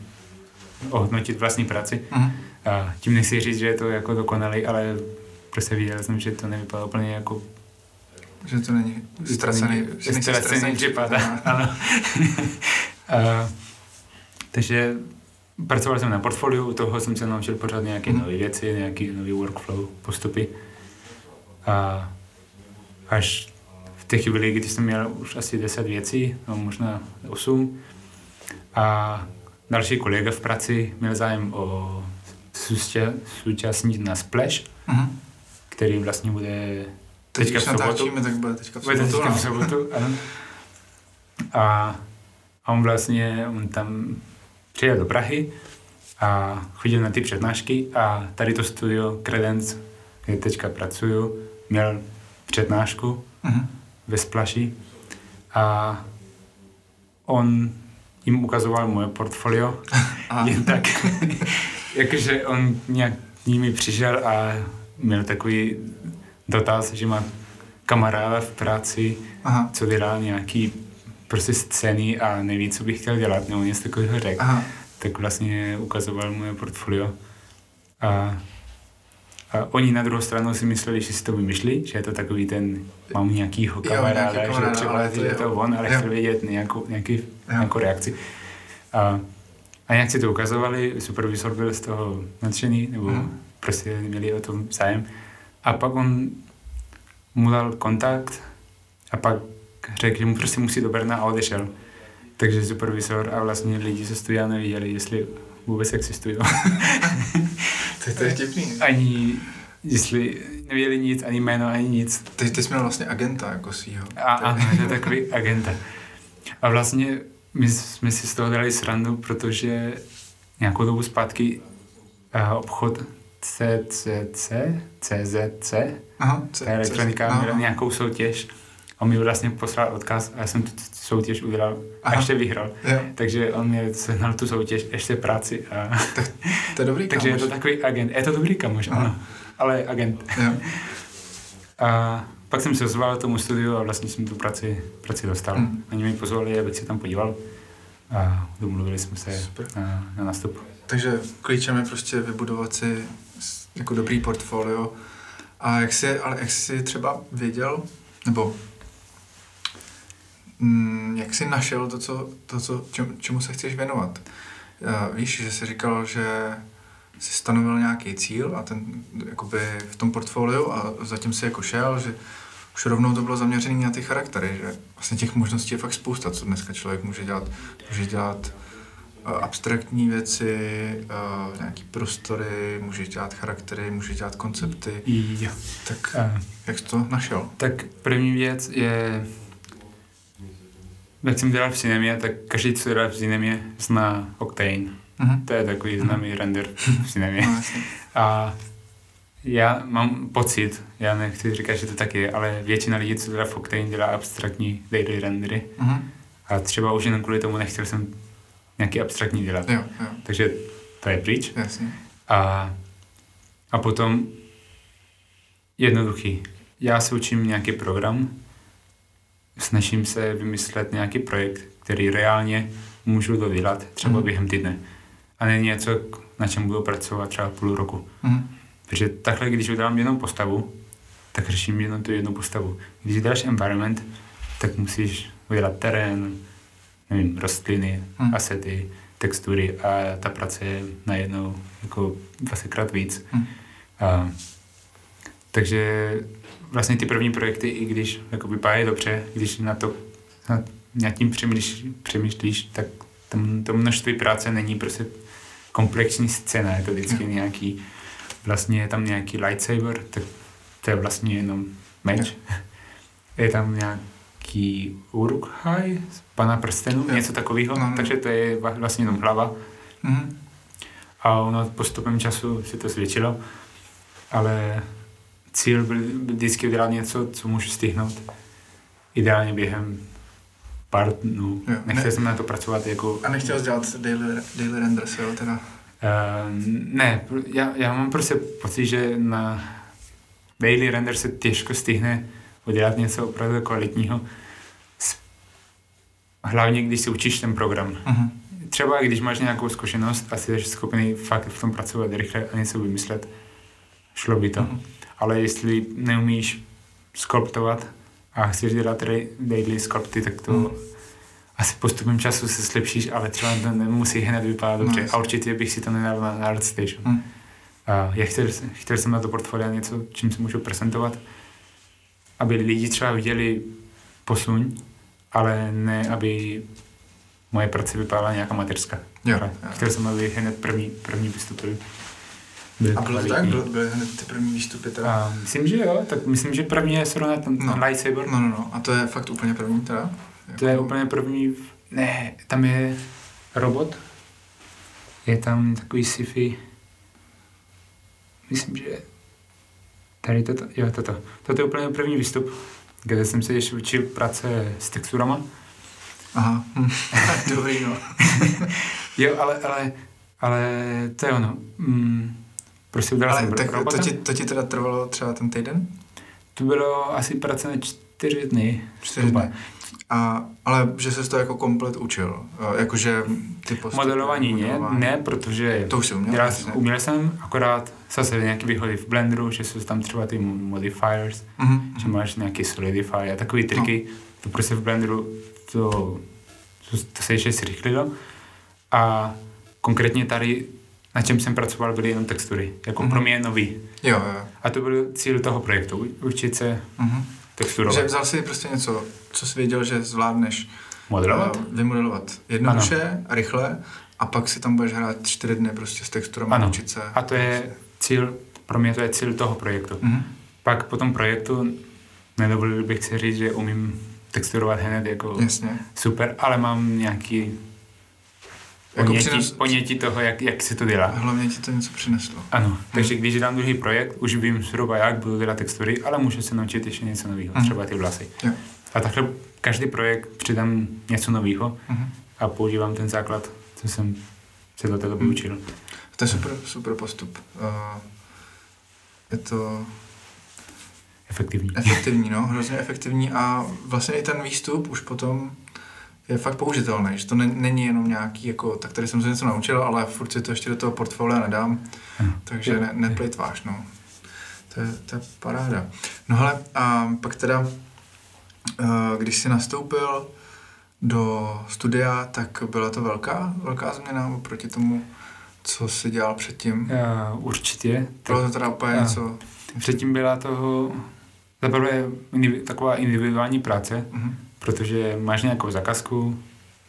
ohodnotit vlastní práci. Mm. A tím nechci říct, že je to jako dokonalý, ale prostě viděl jsem, že to nevypadá úplně jako že to není ztracený, ztracený případ. Ano. a, takže pracoval jsem na portfoliu, u toho jsem se naučil pořád nějaké mm. nové věci, nějaké nové workflow, postupy. A až v té chvíli, kdy jsem měl už asi 10 věcí, no možná 8, a další kolega v práci měl zájem o současnit na Splash, mm. který vlastně bude teďka v sobotu. tak bude teďka v sobotu. Bude teďka v sobotu, ano. A, a on vlastně, on tam přijel do Prahy a chodil na ty přednášky a tady to studio Credence, kde teďka pracuju, měl přednášku mm-hmm. ve Splaši a on jim ukazoval moje portfolio jen tak, jakože on nějak nimi přišel a měl takový dotaz, že má kamaráda v práci, Aha. co dělá nějaký prostě scény a neví, co bych chtěl dělat, nebo něco takového řekl. Aha. Tak vlastně ukazoval moje portfolio. A, a oni na druhou stranu si mysleli, že si to vymyšlí, že je to takový ten, mám nějakýho kamaráda, jo, že třeba to je to on, ale chtěl vědět nějakou, nějaký, nějakou reakci. A, a nějak si to ukazovali, supervisor byl z toho nadšený, nebo hmm. prostě měli o tom zájem. A pak on mu dal kontakt a pak řekl, že mu prostě musí do Brna a odešel. Takže supervisor a vlastně lidi ze studia neviděli, jestli vůbec existují. to, to je vtipný. Ani, jestli nevěděli nic, ani jméno, ani nic. Ty, ty jsi měl vlastně agenta jako svýho. A, ano, to je takový agenta. A vlastně my jsme si z toho dali srandu, protože nějakou dobu zpátky uh, obchod CCC, CZC, Aha, C, elektronika měla nějakou soutěž on mi vlastně poslal odkaz a já jsem tu soutěž udělal Aha. a ještě vyhrál. Jo. Takže on mě sehnal tu soutěž, ještě práci. A... Tak, to je dobrý Takže kamoš. je to takový agent. Je to dobrý kamoš, Aha. ano. Ale agent. Jo. A pak jsem se ozval tomu studiu a vlastně jsem tu práci, práci dostal. Hmm. Oni mi pozvali, abych se tam podíval a domluvili jsme se na, na nástup. Takže klíčem je prostě vybudovat si jako dobrý portfolio. A jak jsi, ale jak jsi třeba věděl, nebo mm, jak jsi našel to, co, to co, čem, čemu se chceš věnovat? Uh, víš, že jsi říkal, že jsi stanovil nějaký cíl a ten jakoby v tom portfoliu a zatím si jako šel, že už rovnou to bylo zaměřené na ty charaktery, že vlastně těch možností je fakt spousta, co dneska člověk může dělat. Může dělat uh, abstraktní věci, uh, nějaký prostory, může dělat charaktery, může dělat koncepty. Jo. Tak uh, jak jsi to našel? Tak první věc je jak jsem dělal v cinemě, tak každý, co dělá v cinemě, zná Octane. Uh-huh. To je takový uh-huh. známý render v cinemě. No, a já mám pocit, já nechci říkat, že to tak je, ale většina lidí, co dělá v Octane, dělá abstraktní daily rendery. Uh-huh. A třeba už jenom kvůli tomu nechtěl jsem nějaký abstraktní dělat. Jo, jo. Takže to je pryč. Jasně. A, a potom jednoduchý. Já se učím nějaký program, snažím se vymyslet nějaký projekt, který reálně můžu dodělat třeba mm. během týdne. A ne něco, na čem budu pracovat třeba půl roku. Mm. Takže takhle, když udělám jenom postavu, tak řeším jenom tu jednu postavu. Když děláš environment, tak musíš udělat terén, nevím, rostliny, Hmm. asety, textury a ta práce je najednou jako dvacetkrát víc. Hmm. A, takže vlastně ty první projekty, i když jako vypadají dobře, když na to na nad tím přemýšlíš, přemýšlíš, tak tam to množství práce není prostě komplexní scéna, je to vždycky Jo. nějaký, vlastně je tam nějaký lightsaber, tak to je vlastně jenom meč. Je tam nějaký Uruk-hai z Pana prstenů, Jo. něco takového, No, no. takže to je vlastně jenom hlava. Mhm. A ono postupem času se to zvětšilo, ale cíl byl vždycky udělat něco, co můžu stihnout. Ideálně během pár dnů. Jo, Nechtěl ne- jsem na to pracovat jako... A nechtěl jsi dělat daily, daily renders, jo, teda? Uh, ne, já, já mám prostě pocit, že na daily render se těžko stihne udělat něco opravdu kvalitního. Hlavně, když si učíš ten program. Mhm. Třeba když máš nějakou zkušenost a jsi schopný fakt v tom pracovat rychle a něco vymyslet, šlo by to. Mhm. Ale jestli neumíš skulptovat a chceš dělat daily sculpty, tak to Mhm. Asi postupem času se zlepšíš, ale třeba to nemusí hned vypadat dobře. jasně. a určitě bych si to nedal na, na ArtStation. Mhm. A já chtěl, chtěl jsem na to portfolio něco, čím se můžu prezentovat, aby lidi třeba viděli posun, ale ne, aby moje práce vypadala nějaká. Jo, jo. Chtěl jsem, aby hned první, první vystupili. byli A bylo to tak? Byly, byly hned ty první výstupy teda? A myslím, že jo, tak myslím, že první je zrovna ten, No. ten lightsaber. No, no, no. A to je fakt úplně první teda? To je úplně první, ne, tam je robot, je tam takový sci-fi, myslím, že tady toto, jo, toto. Toto je úplně první výstup, kde jsem se ještě učil práce s texturama. Aha, hm. dobrý no. Jo, ale, ale, ale to je ono. Mm, prostě udělal Ale jsem tak robota. to ti, to ti teda trvalo třeba ten týden? To bylo asi práce na čtyři dny. Čtyři dny. A, ale že jsi to jako komplet učil? Eh, Jakože ty postupy? Modelování ne, ne, protože To už jsi uměl? jasně. uměl jsem akorát zase nějaký výhody v Blenderu, že jsou tam třeba ty modifiers, Mhm, že mhm. máš nějaký solidify a takové triky, to prostě v Blenderu to, to, to se ještě zrychlilo. A konkrétně tady, na čem jsem pracoval, byly jenom textury, jako Mhm. pro mě nový. Jo, jo. A to byl cíl toho projektu, učit se Texturovat. Že vzal si prostě něco, co jsi věděl, že zvládneš Modelovat? eh, vymodelovat jednoduše a rychle a pak si tam budeš hrát čtyři dny prostě s texturami Ano. a učit se. A to je cíl, pro mě to je cíl toho projektu. Mhm. Pak po tom projektu nedovolil bych si říct, že umím texturovat hned jako Jasně. super, ale mám nějaký Jako ponětí, přines- ponětí toho, jak, jak se to dělá. Hlavně ti to něco přineslo. Ano, takže když dám druhý projekt, už vím zhruba, jak budu dělat textury, ale můžu se naučit ještě něco nového, Mhm. třeba ty vlasy. Jo. A takhle každý projekt přidám něco nového Mhm. a používám ten základ, co jsem se do té doby Mhm. učil. To je super, super postup. Uh, je to Efektivní. efektivní, no, hrozně efektivní a vlastně i ten výstup už potom je fakt použitelný, že to ne, není jenom nějaký, jako, tak tady jsem se něco naučil, ale furt si to ještě do toho portfolia nedám, Ano. takže ne, neplitváš, no. To je, to je paráda. No hele, a pak teda, eh, když jsi nastoupil do studia, tak byla to velká, velká změna oproti tomu, co jsi dělal předtím. Uh, určitě. Bylo to teda úplně Ano. něco... Předtím byla toho zaprvé taková individuální práce, Mhm. Protože máš nějakou zakazku,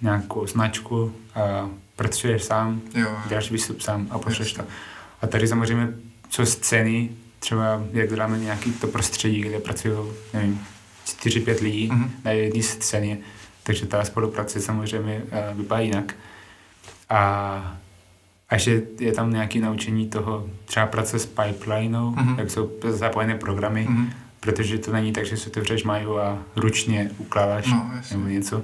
nějakou značku a pracuješ sám, Jo, jo. děláš výstup sám a pošleš to. A tady samozřejmě co scény, třeba jak děláme nějaký to prostředí, kde pracují, nevím, 4-5 lidí Mhm. na jedné scéně, takže ta spolupráce samozřejmě eh, vypadá jinak. A a ještě je tam nějaké naučení toho, třeba práce s pipelinou, Mhm. jak jsou zapojené programy, Mhm. Protože to není tak, že si otevřeš mail a ručně ukládáš No, nebo něco.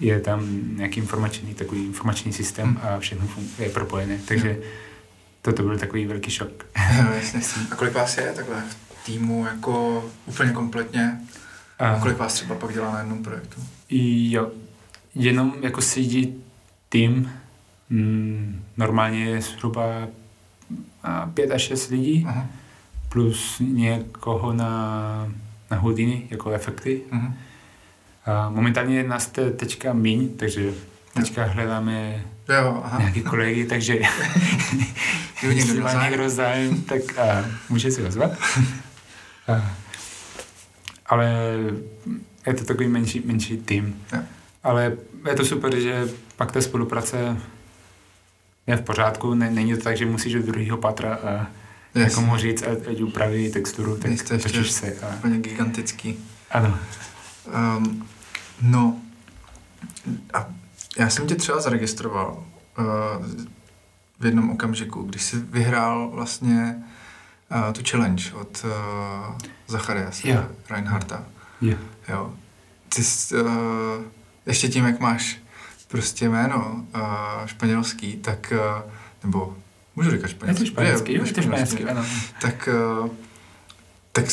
Je tam nějaký informační, takový informační systém Mhm. a všechno je propojené, takže toto byl takový velký šok. Jo, jasně. A kolik vás je takhle v týmu jako úplně kompletně? A A, kolik vás třeba pak dělá na jednom projektu? jo, jenom jako CG tým mm, normálně je zhruba a, pět až šest lidí, Aha. Plus někoho na, na hodiny, jako efekty. Mhm. A momentálně je nás te, teďka míň, takže teďka hledáme Jo, aha. nějaký kolegy, takže jestli má někdo zájem, tak a, může si ozvat. A, ale je to takový menší, menší tým. Jo. Ale je to super, že pak ta spolupráce je v pořádku, ne, není to tak, že musíš do druhého patra a Jako mu říct, ať, ať upraví texturu, tak Nejste ještě točíš se. A, Úplně gigantický. ano. Um, no, a já jsem tě třeba zaregistroval uh, v jednom okamžiku, když jsi vyhrál vlastně uh, tu challenge od uh, Zacharias Jo. Reinharta. Je. Jo. Ty jsi, uh, ještě tím, jak máš prostě jméno uh, španělský, tak, uh, nebo můžu říkat Je španělský? to španělský, jo, je to španělský, jo. ano. tak, eh, tak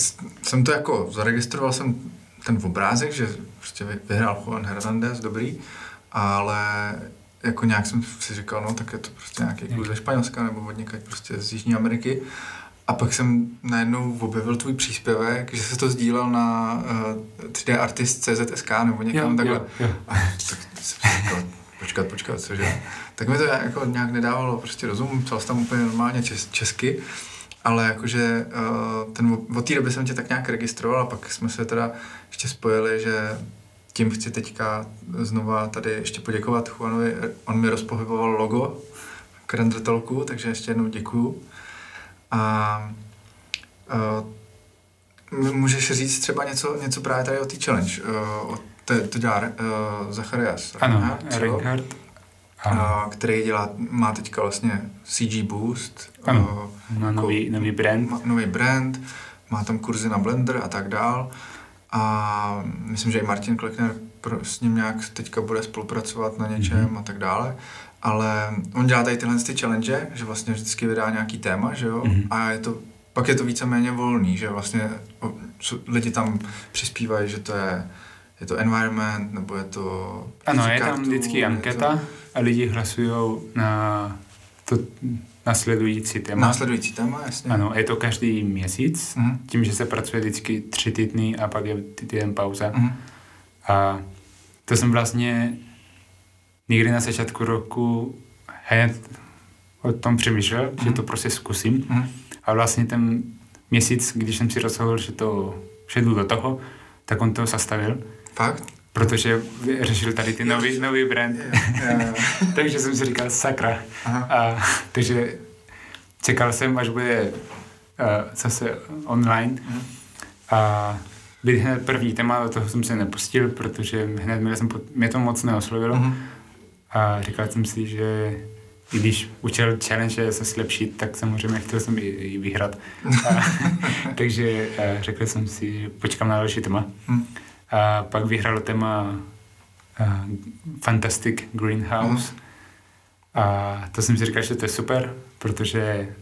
jsem to jako zaregistroval jsem ten obrázek, že prostě vy- vyhrál Juan Hernandez, dobrý, ale jako nějak jsem si říkal, no tak je to prostě nějaký kluk ze Španělska nebo od někať prostě z Jižní Ameriky. A pak jsem najednou objevil tvůj příspěvek, že se to sdílel na uh, 3D Artist CZSK nebo někam Jo, takhle. jo, jo. A tak jsem si říkal, počkat, počkat, cože? Tak mi to jako nějak nedávalo prostě rozum, psal jsem tam úplně normálně čes, česky, ale jakože uh, ten, od té doby jsem tě tak nějak registroval a pak jsme se teda ještě spojili, že tím chci teďka znova tady ještě poděkovat Juanovi, on mi rozpohyboval logo k Render Talku, takže ještě jednou děkuju. A uh, m- můžeš říct třeba něco, něco právě tady o té challenge. Uh, o to, to dělá uh, Zacharias Ano, Reinhardt. Ano. Který dělá, má teďka vlastně CG Boost, Ano. uh, Má nový, nový brand. má nový brand, má tam kurzy na Blender a tak dál. A myslím, že i Martin Klekner pro, s ním nějak teďka bude spolupracovat na něčem Mhm. a tak dále. Ale on dělá tady tyhle ty challenge, že vlastně vždycky vydá nějaký téma, že jo? Mhm. A je to, pak je to víceméně volný, že vlastně lidi tam přispívají, že to je, je to environment, nebo je to... Ano, je kartu, tam vždycky anketa a lidi hlasují na to nasledující To téma. následující téma, jasně. Ano, je to každý měsíc, Mhm. tím, že se pracuje vždycky tři týdny a pak je týden pauza. Mhm. A to jsem vlastně nikdy na začátku roku hned o tom přemýšlel, že Mhm. to prostě zkusím. Mhm. A vlastně ten měsíc, když jsem si rozhodl, že to že jdu do toho, tak on to zastavil, Fakt? protože řešil tady ty nový, nový brand. Takže jsem si říkal, sakra. Aha. A, takže čekal jsem, až bude uh, zase online. Mhm. A být hned první téma, do toho jsem se nepustil, protože hned mě, jsem, mě to moc neoslovilo. Mhm. A říkal jsem si, že i když účel challenge je se lepší, tak samozřejmě chtěl jsem i, i vyhrát. A, takže a, řekl jsem si, že počkám na další téma. Mhm. A pak vyhrál téma a, Fantastic Greenhouse. A to jsem si říkal, že to je super, protože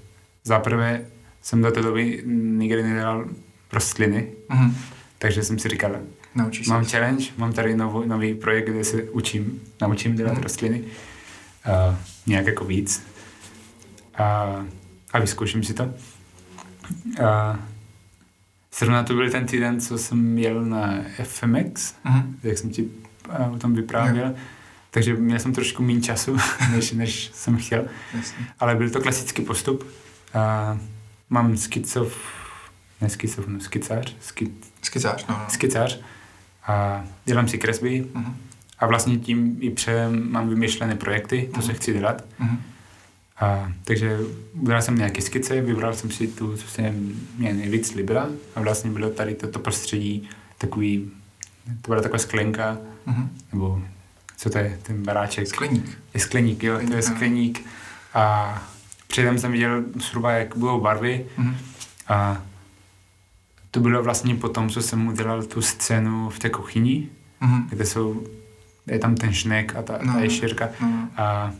zaprvé jsem do té doby nikdy nedělal rostliny, Mhm. takže jsem si říkal, Naučíš se. mám challenge, mám tady nový, nový projekt, kde se učím, naučím dělat Mhm. rostliny, a nějak jako víc. A, a vyzkouším si to. A zrovna to byl ten týden, co jsem jel na FMX, Mhm. jak jsem ti a, o tom vyprávěl, takže měl jsem trošku méně času, než, než jsem chtěl. Jasně. Ale byl to klasický postup. A mám skicov, ne skicov, no skicář, ski, Skicář, no. no. skicář a dělám si kresby Mhm. a vlastně tím i předem mám vymyšlené projekty, to, co Mhm. chci dělat. Mhm. A, takže udělal jsem nějaké skice, vybral jsem si tu, co se mě nejvíc líbila a vlastně bylo tady toto prostředí takový, to byla taková sklenka, Mhm. nebo co to je, ten baráček? Skleník. Je skleník, jo, to je Skleník, skleník. A předem jsem viděl zhruba, jak budou barvy Mhm. a to bylo vlastně potom, co jsem udělal tu scénu v té kuchyni, Mhm. kde jsou, je tam ten šnek a ta, No. ta ještěrka. No. A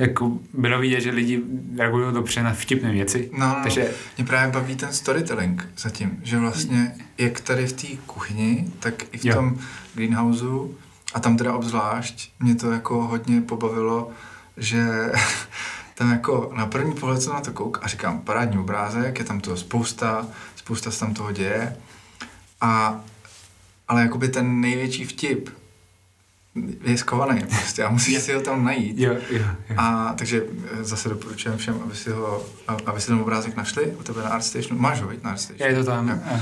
jako bylo vidět, že lidi reagují dobře na vtipné věci. No, no, Takže mě právě baví ten storytelling zatím, že vlastně jak tady v té kuchyni, tak i v Jo. tom greenhouseu a tam teda obzvlášť mě to jako hodně pobavilo, že tam jako na první pohled jsem na to kouk a říkám, parádní obrázek, je tam toho spousta, spousta se tam toho děje a ale jakoby ten největší vtip je skovaný prostě a musíš si ho tam najít. Jo, jo, jo. A takže eh, zase doporučujem všem, aby si, ho, aby si ten obrázek našli u tebe na ArtStationu. Máš ho, viď, na ArtStationu? Je to tam. Jo.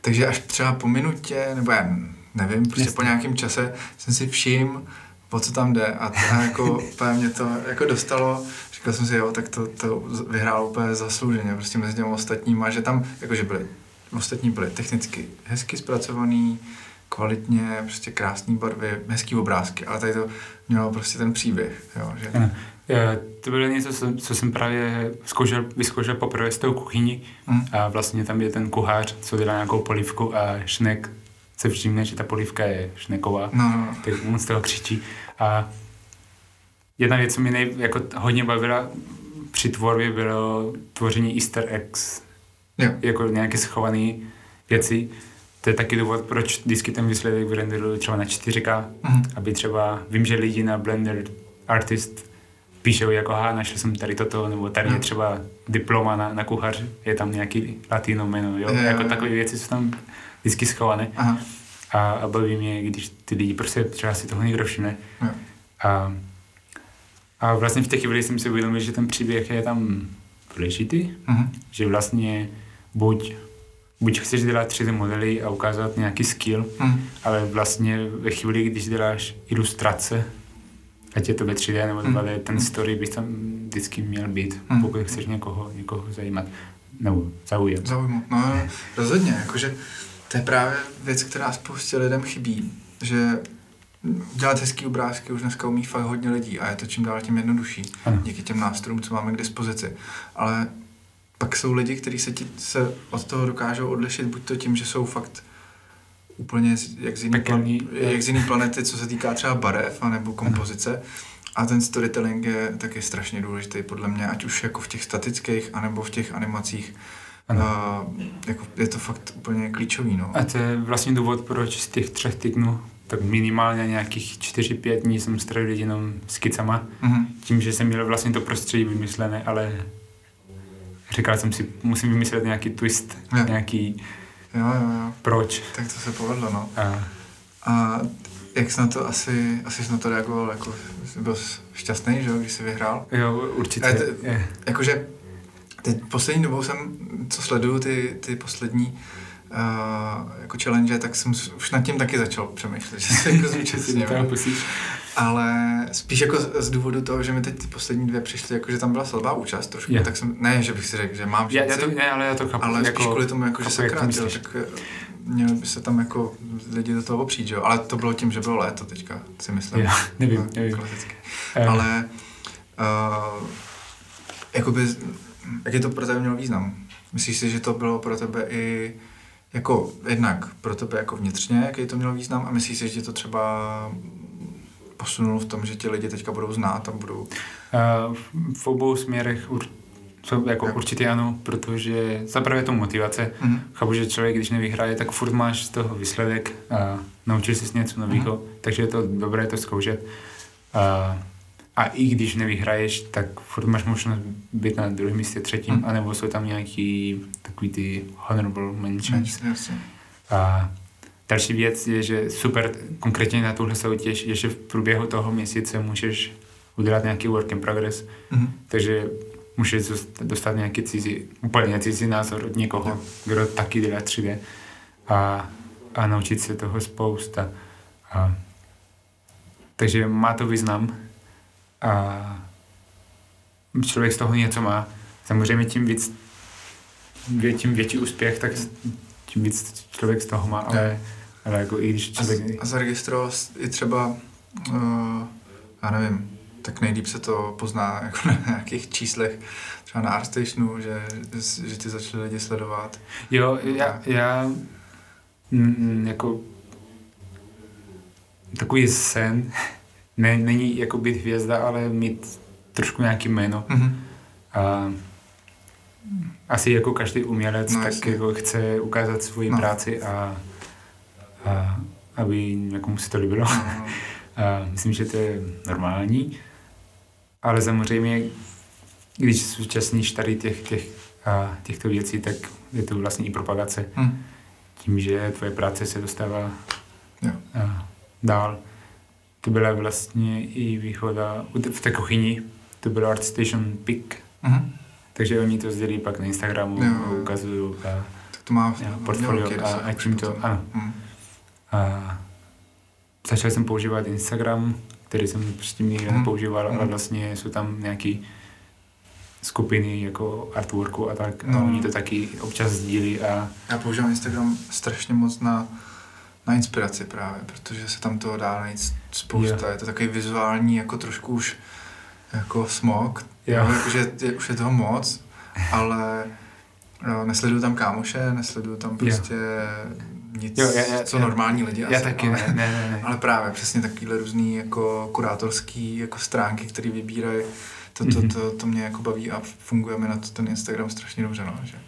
Takže až třeba po minutě, nebo já nevím, prostě Jistě. po nějakém čase jsem si všiml, o co tam jde a, a jako mě to jako dostalo, říkal jsem si, jo, tak to, to vyhrál úplně zaslouženě, prostě mezi těmi ostatníma, že tam, jakože byly, ostatní byly technicky hezky zpracovaný, kvalitně, prostě krásné barvy, hezký obrázky, ale tady to mělo prostě ten příběh, jo, že... Ano. To bylo něco, co jsem právě zkoušel, vyzkoušel poprvé s tou kuchyní mm. a vlastně tam je ten kuchař, co dělá nějakou polivku a šnek se všimne, že ta polivka je šneková, no, no. no. tak on z toho křičí. A jedna věc, co mě nej, jako hodně bavila při tvorbě, bylo tvoření easter eggs. Jo. Jako nějaké schované věci. To je taky důvod, proč vždycky ten výsledek vyrenderuju třeba na 4K, mm. aby třeba, vím, že lidi na Blender Artist píšou jako, ha, našel jsem tady toto, nebo tady mm. je třeba diploma na, na kuchař, je tam nějaký latino jméno, jo, je, jako takové věci jsou tam vždycky schované. Aha. A, a baví mě, když ty lidi prostě třeba si toho někdo všimne. A, a vlastně v té chvíli jsem si uvědomil, že ten příběh je tam důležitý, uh-huh. že vlastně buď, buď chceš dělat 3D modely a ukázat nějaký skill, uh-huh. ale vlastně ve chvíli, když děláš ilustrace, ať je to ve 3D nebo 2D, uh-huh. ten story by tam vždycky měl být, uh-huh. pokud chceš někoho, někoho zajímat nebo zaujat. Zaujmout, no rozhodně, jakože to je právě věc, která spoustě lidem chybí, že dělat hezký obrázky už dneska umí fakt hodně lidí a je to čím dál tím jednodušší ano. díky těm nástrojům, co máme k dispozici. Ale pak jsou lidi, kteří se, ti, se od toho dokážou odlišit buď to tím, že jsou fakt úplně jak z jiný, plan, jak z jiný planety, co se týká třeba barev nebo kompozice. A ten storytelling je taky strašně důležitý podle mě, ať už jako v těch statických, anebo v těch animacích. A, jako je to fakt úplně klíčový. No. A to je vlastně důvod, proč z těch třech týdnů tak minimálně nějakých 4-5 dní jsem strávil jenom skicama, mm-hmm. tím, že jsem měl vlastně to prostředí vymyslené, ale říkal jsem si, musím vymyslet nějaký twist, jo. nějaký jo, jo, jo. proč. Tak to se povedlo, no. A, a jak jsi na to asi, asi jsi na to reagoval, jako jsi byl šťastný, že jo, když jsi vyhrál? Jo, určitě. A te, je. Jakože teď poslední dobou jsem, co sleduju ty, ty poslední uh, jako challenge, tak jsem už nad tím taky začal přemýšlet, že se jako zúčastním. Ale spíš jako z důvodu toho, že mi teď ty poslední dvě přišly, jako že tam byla slabá účast trošku, yeah. tak jsem, ne, že bych si řekl, že mám já, já to, ne, ale já to chápu. Ale jako, spíš kvůli tomu, jako, že se krátil, tak eh, měli by se tam jako lidi do toho opřít, že jo? Ale to bylo tím, že bylo léto teďka, si myslím. Já, nevím, no, nevím. Klasicky. Um. Ale uh, jakoby, jak je to pro tebe mělo význam? Myslíš si, že to bylo pro tebe i jako jednak pro tebe jako vnitřně, jaký to mělo význam a myslíš si, že to třeba posunulo v tom, že ti lidi teďka budou znát a budou... Uh, v obou směrech ur, co, jako jak? určitě ano, protože zaprvé je to motivace. Mm-hmm. Chápu, že člověk, když nevyhraje, tak furt máš z toho výsledek a naučil jsi něco nového, mm-hmm. takže je to dobré to zkoušet. Uh, a i když nevyhraješ, tak furt máš možnost být na druhém místě, třetím, hmm. anebo jsou tam nějaký takový ty honorable mentions. A další věc je, že super, konkrétně na tuhle soutěž, je, že v průběhu toho měsíce můžeš udělat nějaký work in progress, hmm. takže můžeš dostat nějaký cizí, úplně cizí názor od někoho, yeah. kdo taky dělá 3D a, a naučit se toho spousta. A, takže má to význam a člověk z toho něco má. Samozřejmě tím víc, tím větší úspěch, tak tím víc člověk z toho má, ale, ale jako i když člověk... A, zaregistroval i třeba, uh, já nevím, tak nejlíp se to pozná jako na nějakých číslech, třeba na ArtStationu, že, že tě začali lidi sledovat. Jo, já, já m, mm, jako takový sen, ne, není jako být hvězda, ale mít trošku nějaký jméno. Mm-hmm. A asi jako každý umělec, no, tak jako chce ukázat svoji no. práci a, a aby jako se to líbilo. No, no. A myslím, že to je normální. Ale samozřejmě, když se zúčastníš tady těch, těch, a těchto věcí, tak je to vlastně i propagace. Mm. tím, že tvoje práce se dostává Jo. a dál. To byla vlastně i výhoda v té kuchyni, to bylo ArtStation Pick, Mhm. Takže oni to sdělí pak na Instagramu, Jo, jo. ukazují a, Tak to má hodně portfolio a, a tím to, ano. Mhm. A začal jsem používat Instagram, který jsem prostě nikdy Mhm. nepoužíval, ale Mhm. vlastně jsou tam nějaký skupiny jako artworku a tak No. a oni to taky občas sdílí a Já používám Instagram strašně moc na, na inspiraci právě, protože se tam toho dá najít spousta. Je to takový vizuální, jako trošku už jako smog. Jo. Jo. Jakože je, už je toho moc, ale no, nesleduju tam kámoše, nesleduju tam prostě nic, Jo, já- já- co já- normální lidi. já asi, taky ale, ne, ne, ne. Ale právě přesně takovýhle různý jako kurátorský jako stránky, které vybírají, to, to, Mhm. to, to, mě jako baví a funguje mi na to ten Instagram strašně dobře. No, že?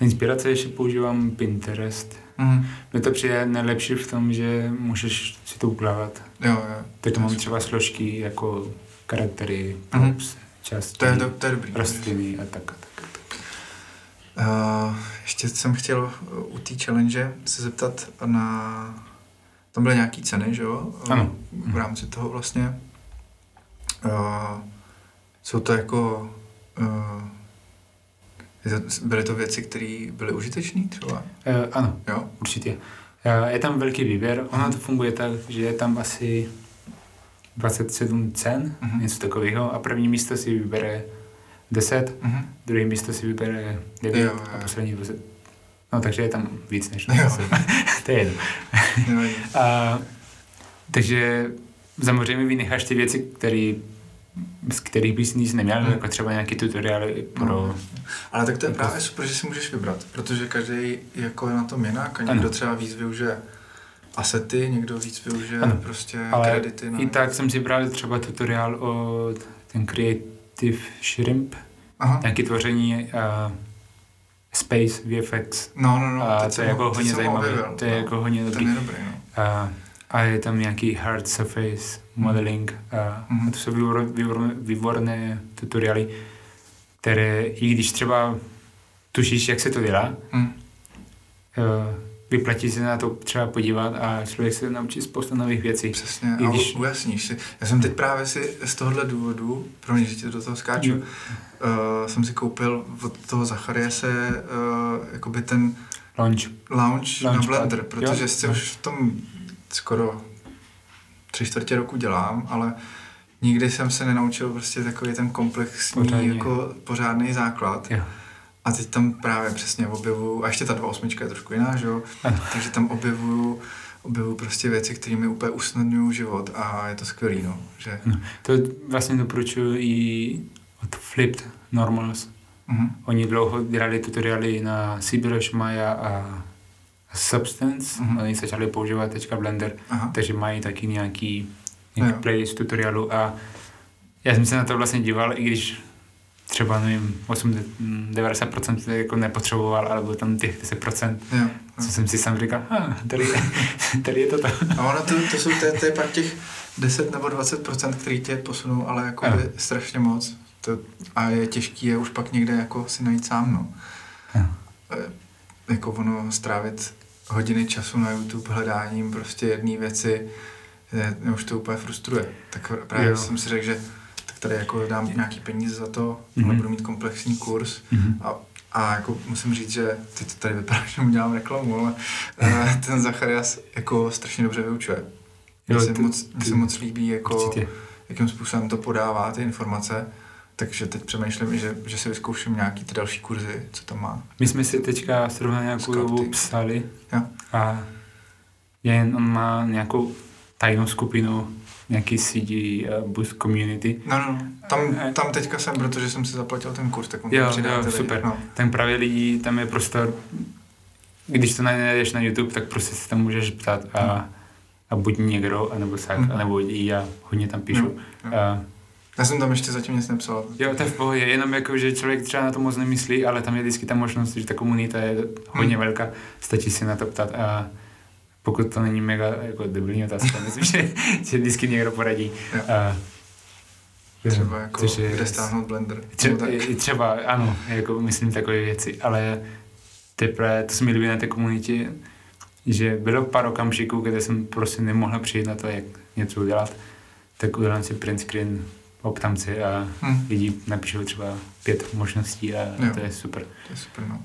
Inspirace ještě používám Pinterest. Mhm. Mně to přijde nejlepší v tom, že můžeš si to ukládat. Jo, jo. Teď To mám třeba složky jako charaktery, Mhm. props, části, To je, do, to je dobrý. rostliny a tak. a tak. Uh, ještě jsem chtěl uh, u té challenge se zeptat na... Tam byly nějaký ceny, že jo? Uh, Ano. V rámci toho vlastně. Uh, jsou to jako... Uh, byly to věci, které byly užitečné třeba? E, ano, Jo? určitě. E, je tam velký výběr. Ono to funguje tak, že je tam asi 27 cen, Mhm. něco takového. A první místo si vybere 10, Mhm. druhé místo si vybere 9 Jo, a poslední 10. No takže je tam víc než Jo. 10. to je jedno. A, takže samozřejmě vynecháš ty věci, které z kterých bys nic neměl, Hmm. jako třeba nějaký tutoriály pro... No. Ale tak to je Jako- právě super, že si můžeš vybrat, protože každý jako je na tom jinak a Ano. někdo třeba víc využije asety, někdo víc využije Ano. prostě Ale kredity. Na... I tak jsem si bral třeba tutoriál o ten Creative Shrimp, Aha. nějaké tvoření uh, Space VFX. No, no, no. a teď to je ho- jako hodně zajímavé. objevil, To je no. jako hodně dobrý. Je dobrý, no. A, a je tam nějaký hard surface modeling a, Mhm. a to jsou vývor, vývor, výborné tutoriály, které i když třeba tušíš, jak se to dělá, Hm. eh, vyplatí se na to třeba podívat a člověk se naučí spoustu nových věcí. Přesně, I a když- u- ujasníš si. Já jsem teď právě si z tohohle důvodu, pro mě, že ti do toho skáču, uh, jsem si koupil od toho Zachariase uh, jakoby ten Launch. lounge na Launchpad. Blender, protože Jo. si už v tom skoro tři čtvrtě roku dělám, ale nikdy jsem se nenaučil prostě takový ten komplexní, Pořádně. jako pořádný základ. Jo. A teď tam právě přesně objevuju, a ještě ta 2.8 je trošku jiná, že jo? Takže tam objevuju, objevuju prostě věci, které mi úplně usnadňují život a je to skvělý, no. Že, No, to vlastně doporučuji i od Flipped Normals. mhm. Oni dlouho dělali tutoriály na ZBrush, Maya a Substance. Mhm. Oni začali používat teďka Blender, Aha. takže mají taky nějaký, nějaký playlist tutoriálu a já jsem se na to vlastně díval, i když třeba, nevím, 8, 90% to jako nepotřeboval, alebo tam těch 10%, Jo. co jsem si sám říkal, ah, tady, tady je to to. A ono to, to jsou, to, je- to je pak těch 10 nebo 20%, který tě posunou, ale jako by strašně moc. To, a je těžký je už pak někde jako si najít sám, no. Jo. E, Jako ono strávit hodiny času na YouTube hledáním prostě jedné věci, je, mě už to úplně frustruje. Tak právě Jo. jsem si řekl, že tady jako dám nějaký peníze za to, Mhm. ale budu mít komplexní kurz Mhm. a, a jako musím říct, že teď to tady vypadá, že mu dělám reklamu, ale eh, ten Zacharias jako strašně dobře vyučuje. Mně se, ty- moc, mně se ty- moc líbí, jako, Určitě. jakým způsobem to podává, ty informace. Takže teď přemýšlím, že, že si vyzkouším nějaký ty další kurzy, co tam má. My jsme si teďka zrovna nějakou dobu psali Jo. a jen on má nějakou tajnou skupinu, nějaký CD uh, Boost Community. No, no, no. Tam, Eh. tam teďka jsem, protože jsem si zaplatil ten kurz, tak on Jo, tam přidá jo, super. lidi. No. Tam právě lidí, tam je prostor, když to najdeš na YouTube, tak prostě se tam můžeš ptát a, a buď někdo, anebo tak, Mhm. anebo i já hodně tam píšu. Jo, jo. A, Já jsem tam ještě zatím nic nepsal. jo, to je v pohodě, jenom jako, že člověk třeba na to moc nemyslí, ale tam je vždycky ta možnost, že ta komunita je hodně Hmm. velká, stačí si na to ptat a pokud to není mega jako debilní otázka, myslím, že, že vždycky někdo poradí. A, Třeba jako, což je- kde stáhnout Blender. Tře- No, třeba, ano, jako myslím takové věci, ale teprve, to se mi líbí na té komunitě, že bylo pár okamžiků, kde jsem prostě nemohl přijít na to, jak něco udělat, tak udělám si print screen, optám si a hmm. lidi napíšou třeba pět možností a jo. to je super. To je super, no.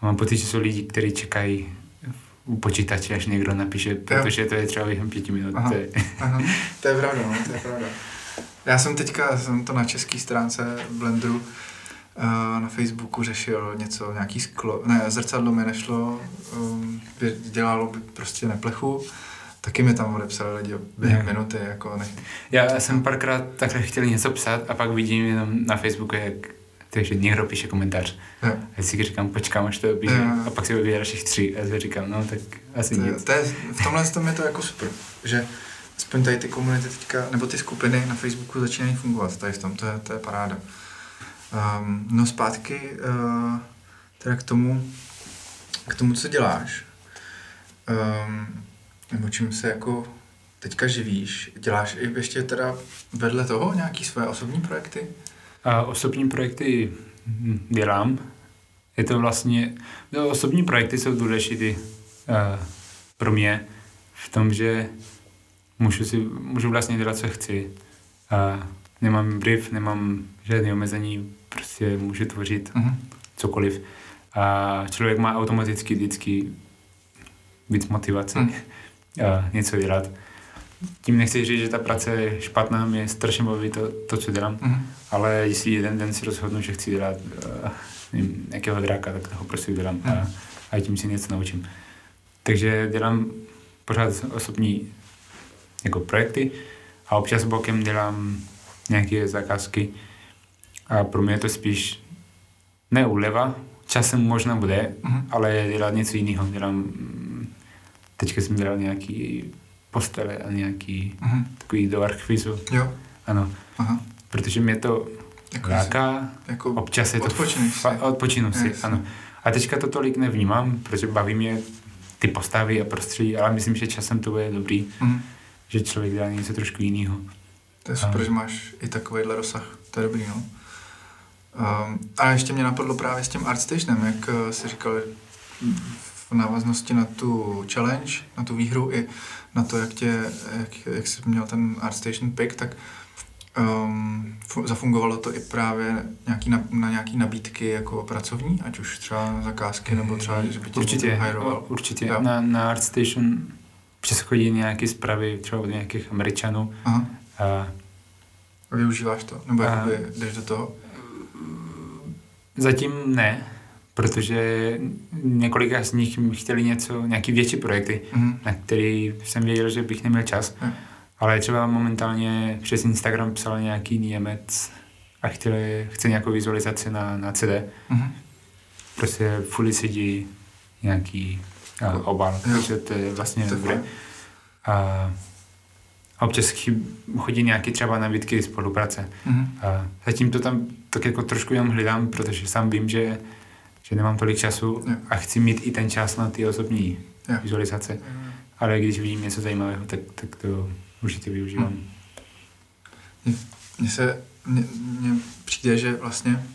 A mám pocit, že jsou lidi, kteří čekají u počítače, až někdo napíše, protože to je třeba během pěti minut. Aha, to, je... aha, to je pravda, no, to je pravda. Já jsem teďka, jsem to na české stránce Blenderu uh, na Facebooku řešil něco, nějaký sklo, ne, zrcadlo mi nešlo, um, dělalo by prostě neplechu, taky mi tam odepsali lidi během ne. minuty, jako ne. Já jsem párkrát takhle chtěl něco psát a pak vidím jenom na Facebooku, jak takže někdo píše komentář. Yeah. A já si říkám, počkám, až to objíždí. Yeah. A pak si objeví dalších tři a já říkám, no tak asi to, nic. To je, v tomhle tom je to jako super, že aspoň tady ty komunity teďka, nebo ty skupiny na Facebooku začínají fungovat, tady v tom, to je, to je paráda. Um, no zpátky uh, teda k tomu, k tomu, co děláš. Um, nebo čím se jako teďka živíš. Děláš i ještě teda vedle toho nějaký své osobní projekty? A osobní projekty dělám. Je to vlastně, no, osobní projekty jsou důležité uh, pro mě v tom, že můžu, si, můžu vlastně dělat, co chci. A nemám brief, nemám žádné omezení, prostě můžu tvořit uh-huh. cokoliv. A člověk má automaticky vždycky víc motivace uh-huh. a něco dělat tím nechci říct, že ta práce je špatná, mě strašně baví to, to co dělám, mm-hmm. ale jestli jeden den si rozhodnu, že chci dělat uh, nevím, nějakého dráka, tak ho prostě dělám mm. a, mhm. a tím si něco naučím. Takže dělám pořád osobní jako projekty a občas bokem dělám nějaké zakázky a pro mě je to spíš ne uleva, časem možná bude, mm-hmm. ale dělat něco jiného. Dělám, teďka jsem dělal nějaký postele a nějaký uh-huh. takový do archivizu. Jo. Ano. Aha. Protože mě to jako láká, jako občas je to... Odpočinu si. Odpočinu si, yes. ano. A teďka to tolik nevnímám, protože baví mě ty postavy a prostředí, ale myslím, že časem to bude dobrý, uh-huh. že člověk dělá něco trošku jiného. To je super, že máš i takovýhle rozsah, to je dobrý, no. Um, a ještě mě napadlo právě s tím ArtStationem, jak uh, jsi říkal, v návaznosti na tu challenge, na tu výhru i na to, jak, tě, jak, jak jsi měl ten ArtStation pick, tak um, zafungovalo to i právě nějaký na, na nějaký nabídky jako pracovní, ať už třeba zakázky, nebo třeba, že by tě určitě, hajroval. Určitě, jo. na, na ArtStation přes chodí nějaké zprávy třeba od nějakých Američanů. Aha. A, a využíváš to? Nebo a, jdeš do toho? Zatím ne, protože několika z nich chtěli něco, nějaký větší projekty, mm. na který jsem věděl, že bych neměl čas. Mm. Ale třeba momentálně přes Instagram psal nějaký Němec a chtěli, chce nějakou vizualizaci na, na CD. Mm. Prostě fully sedí nějaký a, obal, jo. takže to je vlastně to dobré. A občas chodí nějaký třeba nabídky spolupráce. Mm. A zatím to tam tak jako trošku jenom hledám, protože sám vím, že že nemám tolik času jo. a chci mít i ten čas na ty osobní jo. vizualizace. Jo. Ale když vidím něco zajímavého, tak, tak to určitě využívám. Mně se mně, mně přijde, že vlastně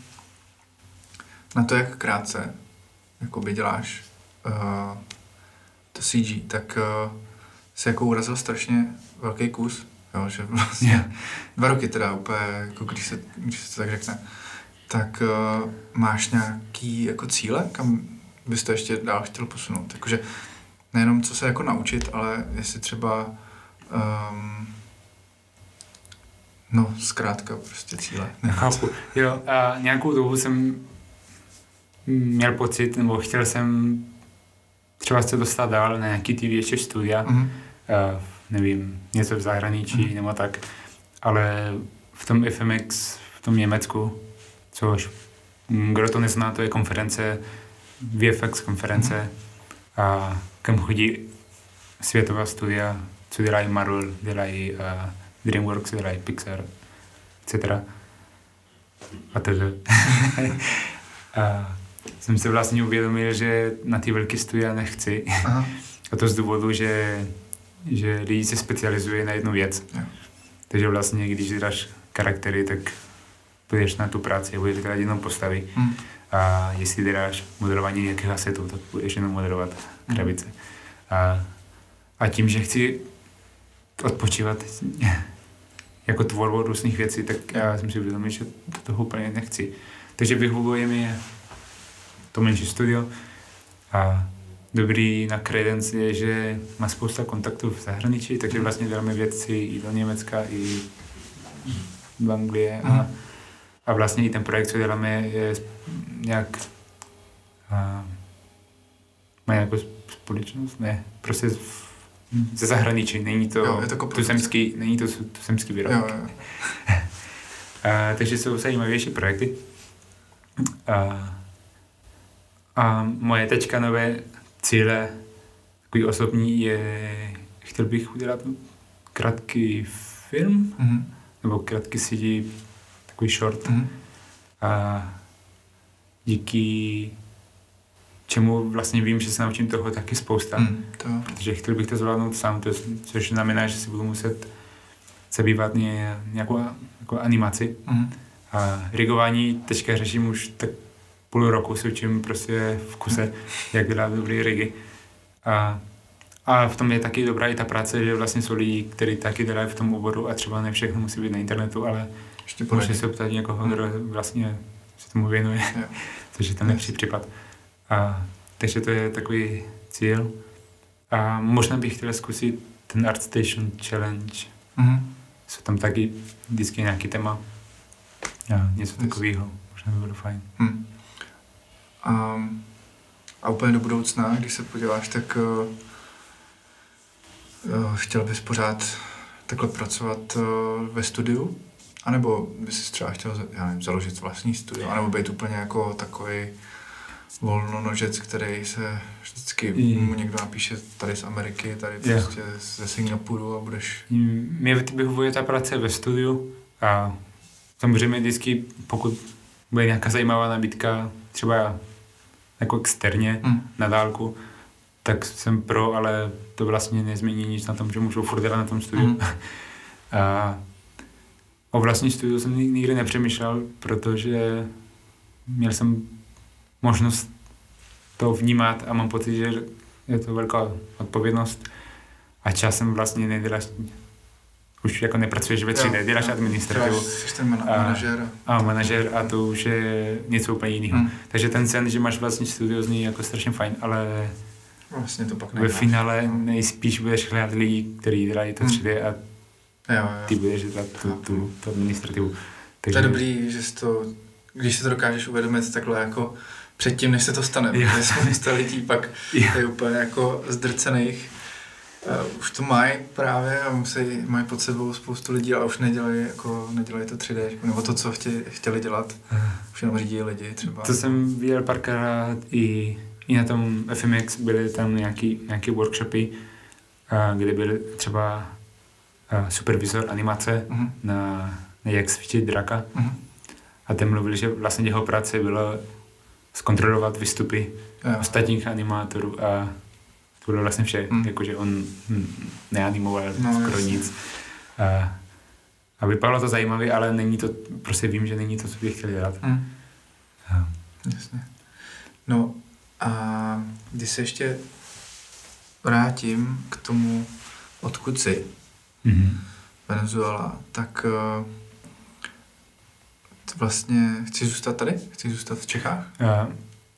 na to, jak krátce jakoby děláš uh, to CG, tak uh, se jako urazil strašně velký kus, jo, že vlastně yeah. dva roky teda úplně, jako když se, když se to tak řekne tak uh, máš nějaký jako cíle, kam bys to ještě dál chtěl posunout? Jakože nejenom co se jako naučit, ale jestli třeba um, no zkrátka prostě cíle. Chápu. Jo, a nějakou dobu jsem měl pocit, nebo chtěl jsem třeba se dostat dál na nějaký ty větší studia, mm-hmm. uh, nevím, něco v zahraničí mm-hmm. nebo tak, ale v tom FMX, v tom Německu, což mm, kdo to nezná, to je konference, VFX konference mm-hmm. a kam chodí světová studia, co dělají Marvel, dělají uh, DreamWorks, dělají Pixar, etc. A takže a jsem se vlastně uvědomil, že na ty velké studia nechci. Aha. A to z důvodu, že, že lidi se specializuje na jednu věc. Ja. Takže vlastně, když děláš charaktery, tak půjdeš na tu práci a budeš dělat jenom postavy. Hmm. a jestli děláš modelování nějakých asetů, tak budeš jenom moderovat Mhm. krabice. A, a tím, že chci odpočívat jako tvorbu různých věcí, tak já jsem si uvědomil, že do toho úplně nechci. Takže vyhovuje mi to menší studio a dobrý na Credence je, že má spousta kontaktů v zahraničí, takže vlastně děláme věci i do Německa, i do Anglie a, Mhm. A vlastně i ten projekt, co děláme, je nějak a, má nějakou společnost? Ne, prostě ze zahraničí, není to, Jo, to tuzemský, není to tuzemský výrobek. Jo, jo. A, takže jsou zajímavější projekty. A, a moje teďka nové cíle, takový osobní, je, chtěl bych udělat krátký film, Mhm. nebo krátký CD, takový short. Mhm. A díky čemu vlastně vím, že se naučím toho taky spousta. Mhm. To. Protože chtěl bych to zvládnout sám, to, což znamená, že si budu muset zabývat ně, nějakou jako animaci. Mhm. A rigování teďka řeším už tak půl roku, se učím prostě v kuse, jak dělat dobrý rigy. A, a v tom je taky dobrá i ta práce, že vlastně jsou lidi, kteří taky dělají v tom oboru a třeba ne všechno musí být na internetu, ale Ještě může poradit. se ptát někoho, kdo vlastně se tomu věnuje, Jo. což je ten lepší případ. A, takže to je takový cíl. A možná bych chtěl zkusit ten Art Station Challenge. Mhm. Jsou tam taky vždycky nějaký téma. A něco Yes. takového. Možná by bylo fajn. Hm. A, a úplně do budoucna, když se podíváš, tak uh, chtěl bys pořád takhle pracovat uh, ve studiu? A nebo bys si třeba chtěl já nevím, založit vlastní studio? A nebo být úplně jako takový volnonožec, který se vždycky mu někdo napíše tady z Ameriky, tady Jo. prostě ze Singapuru a budeš... Mě vyhovuje ta práce ve studiu a samozřejmě vždycky, pokud bude nějaká zajímavá nabídka, třeba jako externě, Hm. na dálku, tak jsem pro, ale to vlastně nezmění nic na tom, že můžu furt dělat na tom studiu. Hm. A o vlastní studiu jsem nik- nikdy nepřemýšlel, protože měl jsem možnost to vnímat a mám pocit, že je to velká odpovědnost a časem vlastně neděláš, už jako nepracuješ ve třídě, děláš administrativu Jsi ten man- A- manažer. a manažer a to už je něco úplně jiného. Hm. Takže ten sen, že máš vlastní studio zní jako strašně fajn, ale Vlastně to pak ve nemáš. finále nejspíš budeš hledat lidi, kteří dělají to Hm. 3D a Jo, jo. ty budeš dělat tu, tu, tu administrativu. To je dobrý, že to, když si to dokážeš uvědomit takhle jako předtím, než se to stane, Jo. protože spousta lidí pak Jo. je úplně jako zdrcených. Uh, už to mají právě a musí, mají pod sebou spoustu lidí, ale už nedělají, jako, nedělají to 3D, nebo to, co chtěli, chtěli dělat. Už jenom řídí lidi třeba. To jsem viděl párkrát i, i na tom FMX byly tam nějaký, nějaký workshopy, a kde byl třeba a, supervisor animace Mhm. na, na jak cvičit draka Mhm. a ten mluvil, že vlastně jeho práce bylo zkontrolovat výstupy Jo. ostatních animátorů a to bylo vlastně vše, Mm. jakože on hm, neanimoval No, skoro jasně. nic. A, a vypadalo to zajímavě, ale není to, prostě vím, že není to, co bych chtěl dělat. Mhm. A, Jasně. No a když se ještě vrátím k tomu, odkud jsi, mhm. Venezuela, tak uh, vlastně chci zůstat tady? Chci zůstat v Čechách? A,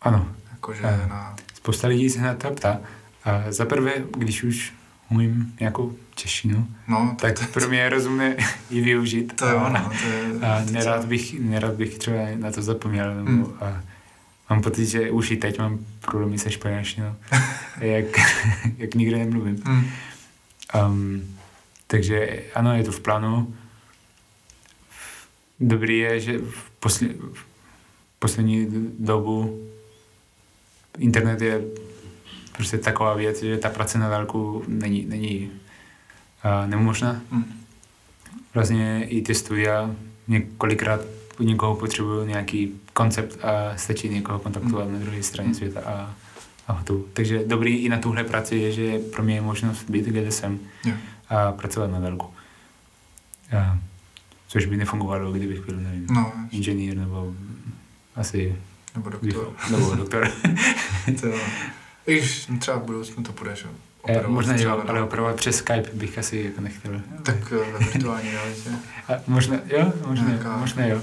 ano, Jakože Aha. na... spousta lidí se na to ptá. A za prvé, když už umím nějakou češtinu, No, tak to, pro mě je rozumné ji využít. to je ono. To je, A to nerad bych, nerad bych třeba na to zapomněl. Nebo, Hmm. a mám pocit, že už i teď mám problémy se španělštinou, jak, jak nikde nemluvím. Hm. Um, takže ano, je to v plánu. Dobrý je, že v, posle, v poslední dobu internet je prostě taková věc, že ta práce na dálku není, není uh, nemožná. Hm. Vlastně i ty studia několikrát u někoho potřebují nějaký koncept a stačí někoho kontaktovat na druhé straně světa a, a hotovo. Takže dobrý i na tuhle práci je, že pro mě je možnost být kde jsem Jo. A pracovat na dálku. A, což by nefungovalo, kdybych byl, nevím, No, inženýr nebo asi Nebo doktor. Nebo doktor. to. Když třeba v budoucnu to půjde, že? Eh, možná jo, ale opravovat přes Skype bych asi jako nechtěl. Tak eh, ve virtuální realitě. Možná, jo, možná, Nějaká- možná jo.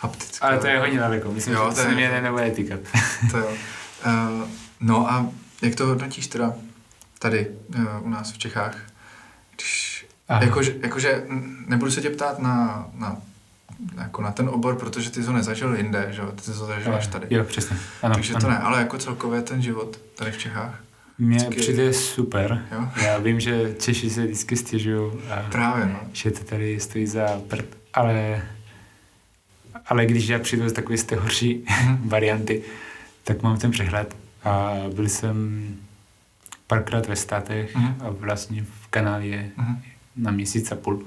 Haptická. Ale to je hodně daleko, myslím, Jo, že to mě nebude týkat. To jo. Uh, no a jak to hodnotíš teda tady uh, u nás v Čechách? Jakože, jakože nebudu se tě ptát na, na, jako na ten obor, protože ty jsi ho nezažil jinde, že jo? Ty jsi to zažil až tady. Jo, přesně. Ano, Takže ano. to ne, ale jako celkově ten život tady v Čechách. Mně Vždycky- přijde super. Jo? Já vím, že Češi se vždycky stěžují a Právě, no. že to tady stojí za prd, ale, ale když já přijdu z takové z té horší Mhm. varianty, tak mám ten přehled a byl jsem párkrát ve státech Mhm. a vlastně v Kanádě Mhm. na měsíc a půl.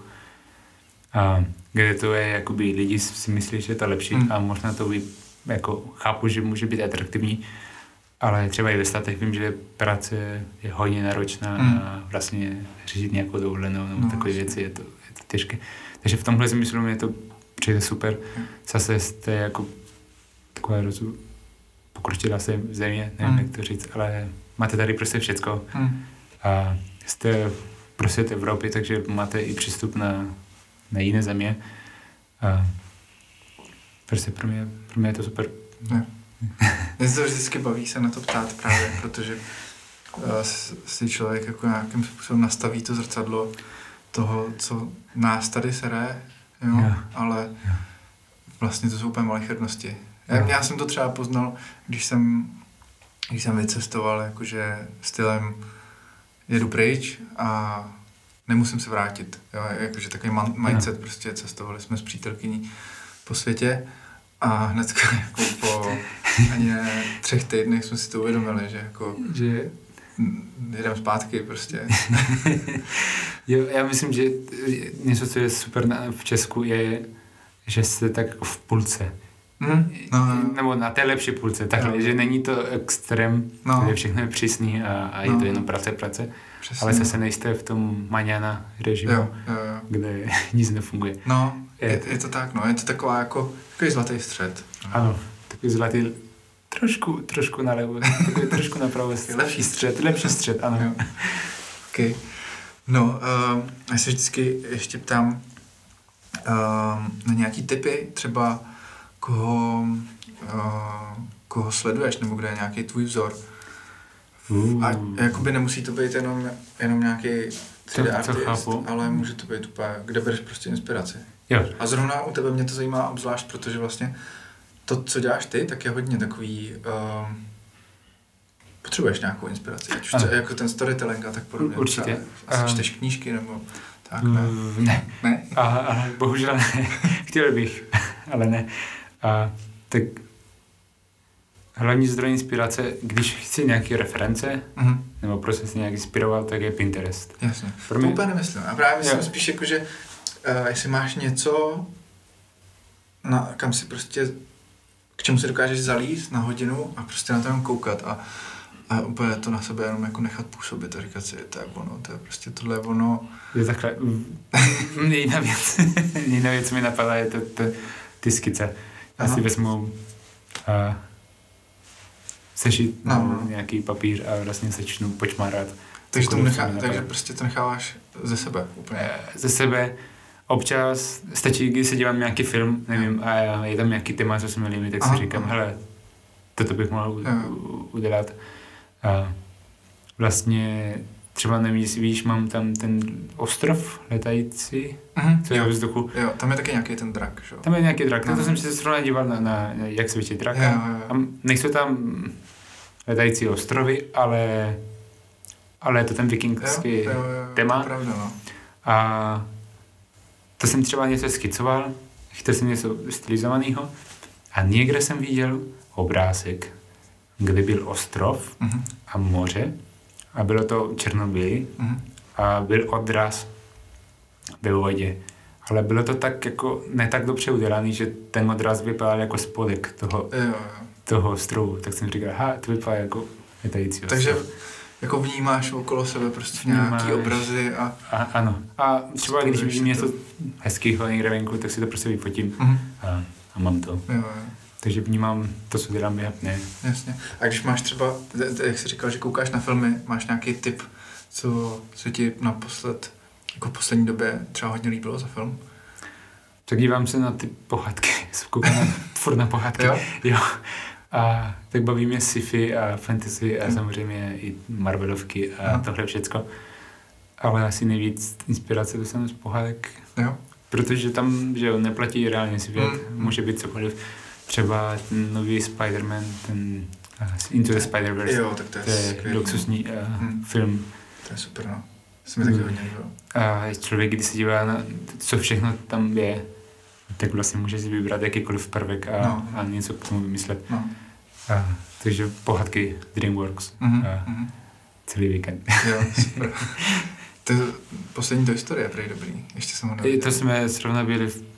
A kde to je, jakoby lidi si myslí, že je to lepší Mhm. a možná to by, jako chápu, že může být atraktivní, ale třeba i ve státech vím, že práce je hodně náročná Mhm. a vlastně řešit nějakou dovolenou nebo No, takové vlastně. věci je to, je to těžké. Takže v tomhle si myslím, že to přijde super. Mhm. Zase jste jako taková rozu pokročila se země, nevím, Mhm. jak to říct, ale máte tady prostě všecko Hm. a jste prostě v Evropě, takže máte i přístup na, na jiné země. A prostě pro mě, pro mě je to super. Ne. Mě to vždycky baví se na to ptát právě, protože uh, si člověk jako nějakým způsobem nastaví to zrcadlo toho, co nás tady sere, jo, Jo. ale Jo. vlastně to jsou úplně malichernosti. Já, já jsem to třeba poznal, když jsem, když jsem vycestoval jakože stylem jedu pryč a nemusím se vrátit. Jo, jakože takový man- mindset, prostě cestovali jsme s přítelkyní po světě a hned jako po ani ne třech týdnech jsme si to uvědomili, že jako Že, mm, jedem zpátky prostě. jo, já myslím, že něco, co je super na, v Česku, je, že jste tak jako v půlce. Hm? No, no, Nebo na té lepší půlce, takhle, Jo. že není to extrém, No. kde všechno je přísný a, a je No. to jenom práce, práce, přesně. ale zase nejste v tom maňana režimu, Jo, jo, jo. kde nic nefunguje. No, Je- je, je to tak, no, je to taková jako, takový zlatý střed. No. Ano, takový zlatý, trošku, trošku nalevo, takový trošku napravo. Je lepší střed, lepší střed, ano. Jo. Okay. No, uh, já se vždycky ještě ptám uh, na nějaký typy, třeba koho, uh, koho sleduješ, nebo kde je nějaký tvůj vzor. Uh. A jakoby nemusí to být jenom, jenom nějaký 3D To- to artist, chápu. ale může to být úplně, kde bereš prostě inspiraci. Jo, A zrovna u tebe mě to zajímá obzvlášť, protože vlastně to, co děláš ty, tak je hodně takový... Um, potřebuješ nějakou inspiraci, ať už to, jako ten storytelling a tak podobně. Určitě. Asi Ehm. čteš knížky nebo tak, ne? uh, ne. Ne? A, a bohužel ne. Chtěl bych, ale ne. A, tak hlavní zdroj inspirace, když chci nějaké reference, Mhm, nebo prostě se nějak inspiroval, tak je Pinterest. jasně. Pro To mě- úplně nemyslím. A právě myslím Jo. spíš jako, že uh, jestli máš něco, na, kam si prostě, k čemu si dokážeš zalíst na hodinu a prostě na to jenom koukat a, a úplně to na sebe jenom jako nechat působit a říkat si, to je ono, to je prostě tohle je ono. Je takhle. Jiná věc, jiná věc mi napadá, je to, to ty skice. Já Aha. si vezmu a sešit No, no, nějaký papír a vlastně začnu počmárat. Takže, to nechá, takže prostě to necháváš ze sebe úplně. Eh, ze sebe občas stačí, když se dívám nějaký film, nevím, a je tam nějaký téma, co se mi líbí, tak Aha, si říkám, aha. hele, toto bych mohl u- Jo. u- udělat. A vlastně třeba nevím, jestli víš, mám tam ten ostrov letající, Mhm, co je jo, ve vzduchu. jo, tam je taky nějaký ten drak, že jo? Tam je nějaký drak, na to jsem se zrovna díval na, na jak svítí drak. Jo, jo, jo. A nejsou tam letající ostrovy, ale, ale je to ten vikingský Jo, jo, jo, téma. to Pravda, no. A to jsem třeba něco skicoval, chtěl jsem něco stylizovaného a někde jsem viděl obrázek, kde byl ostrov Mhm, a moře a bylo to černobílý mhm. a byl odraz ve vodě. Ale bylo to tak jako ne tak dobře udělaný, že ten odraz vypadal jako spodek toho, Jo, toho ostrovu. Tak jsem říkal, aha, to vypadá jako letající Takže ostrov. jako vnímáš okolo sebe prostě Vnímáš. nějaký obrazy a... A, ano. A třeba když vidím něco hezkého někde venku, tak si to prostě vyfotím Mhm. a, a mám to. Jo, jo. Takže vnímám to, co dělám já, ne. Jasně. A když máš třeba, jak jsi říkal, že koukáš na filmy, máš nějaký tip, co, co ti naposled, jako v poslední době třeba hodně líbilo za film? Tak dívám se na ty pohádky, koukám na, furt na pohádky. Jo? jo. A tak baví mě sci-fi a fantasy a hmm. samozřejmě i Marvelovky a hmm. tohle všecko. Ale asi nejvíc inspirace dostanu z pohádek. Jo. Protože tam, že jo, neplatí reálně svět, hmm. může být cokoliv. Třeba ten nový Spider-Man, ten uh, Into the Spider-Verse. Jo, tak to je, to je luxusní uh, hmm. film. To je super, no. Se mi taky hodně líbilo. A člověk, když se dívá na co všechno tam je, tak vlastně může si vybrat jakýkoliv prvek a, no. a něco k tomu vymyslet. No. A, takže pohádky DreamWorks mm-hmm. a mm-hmm. celý víkend. Jo, super. to poslední to historie je prej dobrý. Ještě jsem ho neviděl. To jsme zrovna byli v,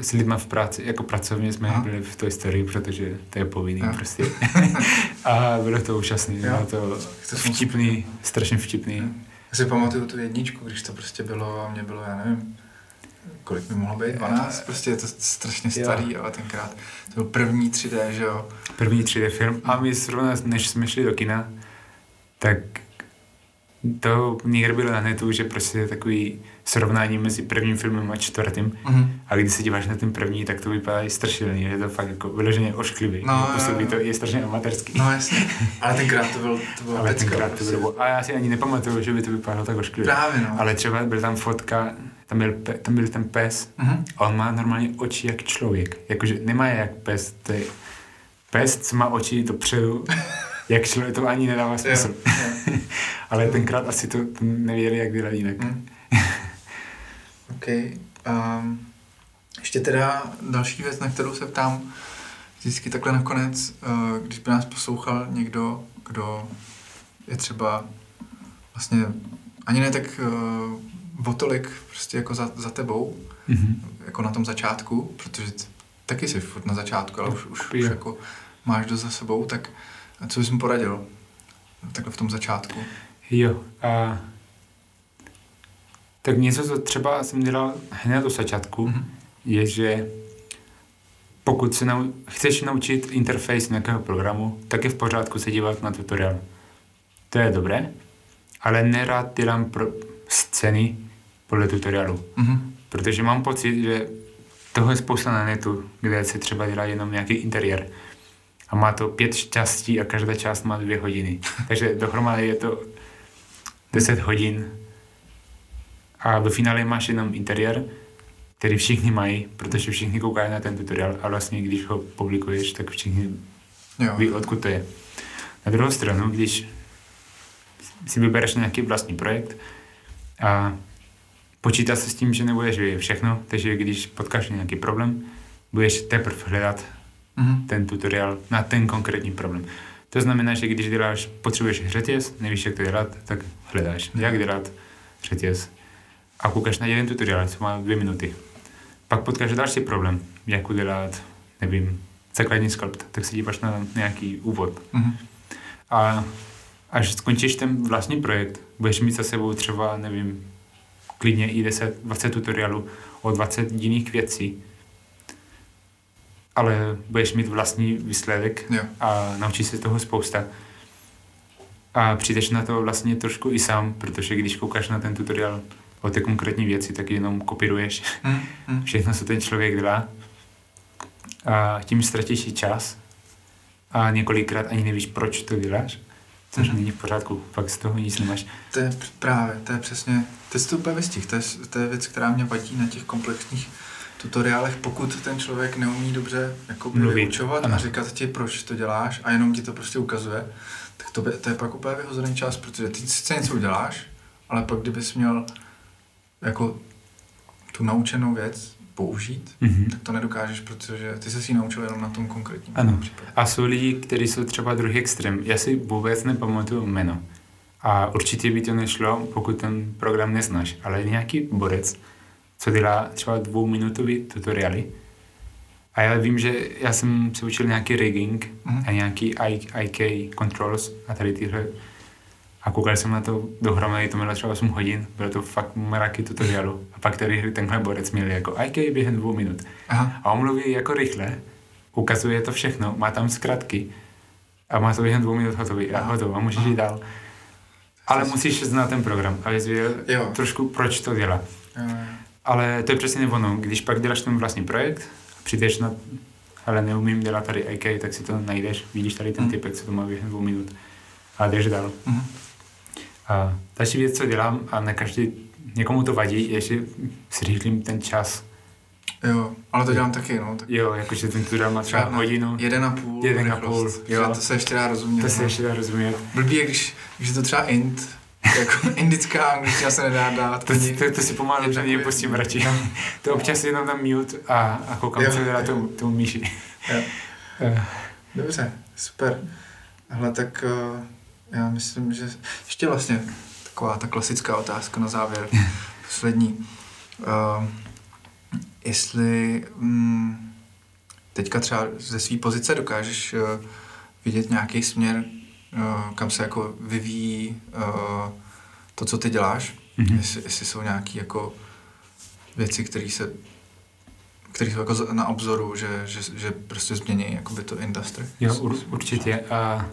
s lidmi v práci, jako pracovně jsme Aha. byli v té historii, protože to je povinný jo. prostě. a bylo to úžasné, bylo to, to vtipný, strašně vtipný. Já si pamatuju tu jedničku, když to prostě bylo a mě bylo, já nevím, kolik by mohlo být? 12? Prostě je to strašně starý, jo. ale tenkrát to byl první 3D, že jo? První 3D film a my zrovna, než jsme šli do kina, tak to někde bylo na netu, že prostě je takový srovnání mezi prvním filmem a čtvrtým. Mm-hmm. A když se díváš na ten první, tak to vypadá i strašidelně, je to fakt jako vyloženě ošklivý. No, Působí to je strašně amatérský. No jasně, ale tenkrát to byl, to bylo Ale tenkrát to bylo, prostě. a já si ani nepamatuju, že by to vypadalo tak ošklivě. Právě no. Ale třeba byl tam fotka, tam byl, pe, tam byl ten pes mm-hmm. a on má normálně oči jak člověk. Jakože nemá je jak pes, to je pes, co má oči dopředu, jak člověk, to ani nedává smysl. Ale tenkrát asi to, nevěděli, jak dělat jinak. Mm. OK. Um, ještě teda další věc, na kterou se ptám vždycky takhle nakonec, uh, když by nás poslouchal někdo, kdo je třeba vlastně ani ne tak uh, o tolik prostě jako za, za tebou, mm-hmm. jako na tom začátku, protože taky jsi furt na začátku, ale už, už, už jako máš dost za sebou, tak co bys mu poradil takhle v tom začátku? Jo, a tak něco, co třeba jsem dělal hned do začátku, mm-hmm. je, že pokud se nau- chceš naučit interface nějakého programu, tak je v pořádku se dívat na tutorial. To je dobré, ale nerad dělám pro scény podle tutoriálu. Mm-hmm. Protože mám pocit, že toho je spousta na netu, kde se třeba dělá jenom nějaký interiér. A má to pět částí a každá část má dvě hodiny. Takže dohromady je to 10 hodin a ve finále máš jenom interiér, který všichni mají, protože všichni koukají na ten tutoriál a vlastně když ho publikuješ, tak všichni jo. ví, odkud to je. Na druhou stranu, když si vybereš nějaký vlastní projekt a počítá se s tím, že nebudeš vědět všechno, takže když potkáš nějaký problém, budeš teprve hledat mm-hmm. ten tutoriál na ten konkrétní problém. To znamená, že když děláš, potřebuješ řetěz, nevíš, jak to dělat, tak hledáš, jak dělat řetěz. A koukáš na jeden tutoriál, co má dvě minuty. Pak potkáš další problém, jak udělat, nevím, základní skulpt, tak se díváš na nějaký úvod. Mm-hmm. A až skončíš ten vlastní projekt, budeš mít za sebou třeba, nevím, klidně i 10, 20 tutoriálů o 20 jiných věcí, ale budeš mít vlastní výsledek a naučíš se toho spousta. A přijdeš na to vlastně trošku i sám, protože když koukáš na ten tutoriál o té konkrétní věci, tak jenom kopíruješ mm, mm. všechno, co ten člověk dělá. A tím ztratíš i čas a několikrát ani nevíš, proč to děláš, což mm. není v pořádku, pak z toho nic nemáš. To je právě, to je přesně, to je to úplně vystih, to je, to je věc, která mě vadí na těch komplexních tutoriálech, pokud ten člověk neumí dobře jako vyučovat a říkat ti, proč to děláš a jenom ti to prostě ukazuje, tak to, by, to je pak úplně vyhozený čas, protože ty sice něco uděláš, ale pak kdybys měl jako tu naučenou věc použít, mm-hmm. tak to nedokážeš, protože ty se si naučil jenom na tom konkrétním ano. případě. A jsou lidi, kteří jsou třeba druhý extrém. Já si vůbec nepamatuju jméno. A určitě by to nešlo, pokud ten program neznáš, ale nějaký borec, co dělá třeba dvouminutový tutoriály. A já vím, že já jsem se učil nějaký rigging mm-hmm. a nějaký IK controls a tady tyhle. A koukal jsem na to dohromady, to mělo třeba 8 hodin, bylo to fakt mraky tutoriálu. A pak tady tenhle borec měl jako IK během dvou minut. Aha. A on mluví jako rychle, ukazuje to všechno, má tam zkratky a má to během dvou minut hotový a hotovo a můžeš jít dál. Ale musíš znát ten program, abys věděl trošku, proč to dělá. Jo. Ale to je přesně ono, když pak děláš ten vlastní projekt, přijdeš na, ale neumím dělat tady IK, tak si to najdeš, vidíš tady ten Mhm. typek, co to má během dvou minut a jdeš dál. Mhm. A další věc, co dělám, a ne každý, někomu to vadí, je, že si ten čas. Jo, ale to dělám taky, no. Tak Jo, jakože ten tutorial má třeba Třeba hodinu, jeden a půl. Jeden a půl, jo. To se ještě dá rozumět. to se no. ještě dá rozumět. Blbý je, když, když je to třeba int, jako indická angličtina se nedá dát. To, to, to si pomalu že takový- nepustím radši. To občas jenom na mute a, a koukám, Jo, co dělá tomu, tomu myši. Jo. Eh, Dobře, super. Hele, tak uh, já myslím, že ještě vlastně taková ta klasická otázka na závěr, poslední. Uh, jestli um, teďka třeba ze své pozice dokážeš uh, vidět nějaký směr, kam se jako vyvíjí uh, to, co ty děláš, Mhm. jestli, jestli jsou nějaké jako věci, které se které jsou jako na obzoru, že, že, že prostě změní jakoby to industry. Jo, ur, určitě. A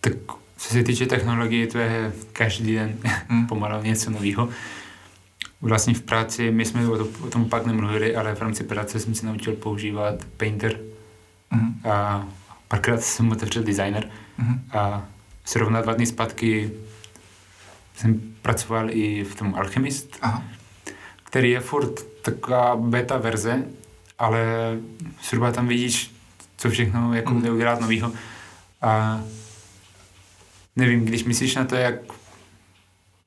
tak co se týče technologie, to je každý den Hmm. pomalu něco nového. Vlastně v práci, my jsme o, to, o tom pak nemluvili, ale v rámci práce jsem se naučil používat Painter Mhm. a párkrát jsem otevřel designer Mhm. a zrovna dva dny zpátky jsem pracoval i v tom Alchemist, Aha. který je furt taková beta verze, ale zhruba tam vidíš, co všechno jako Mm. jde udělat novýho. A nevím, když myslíš na to, jak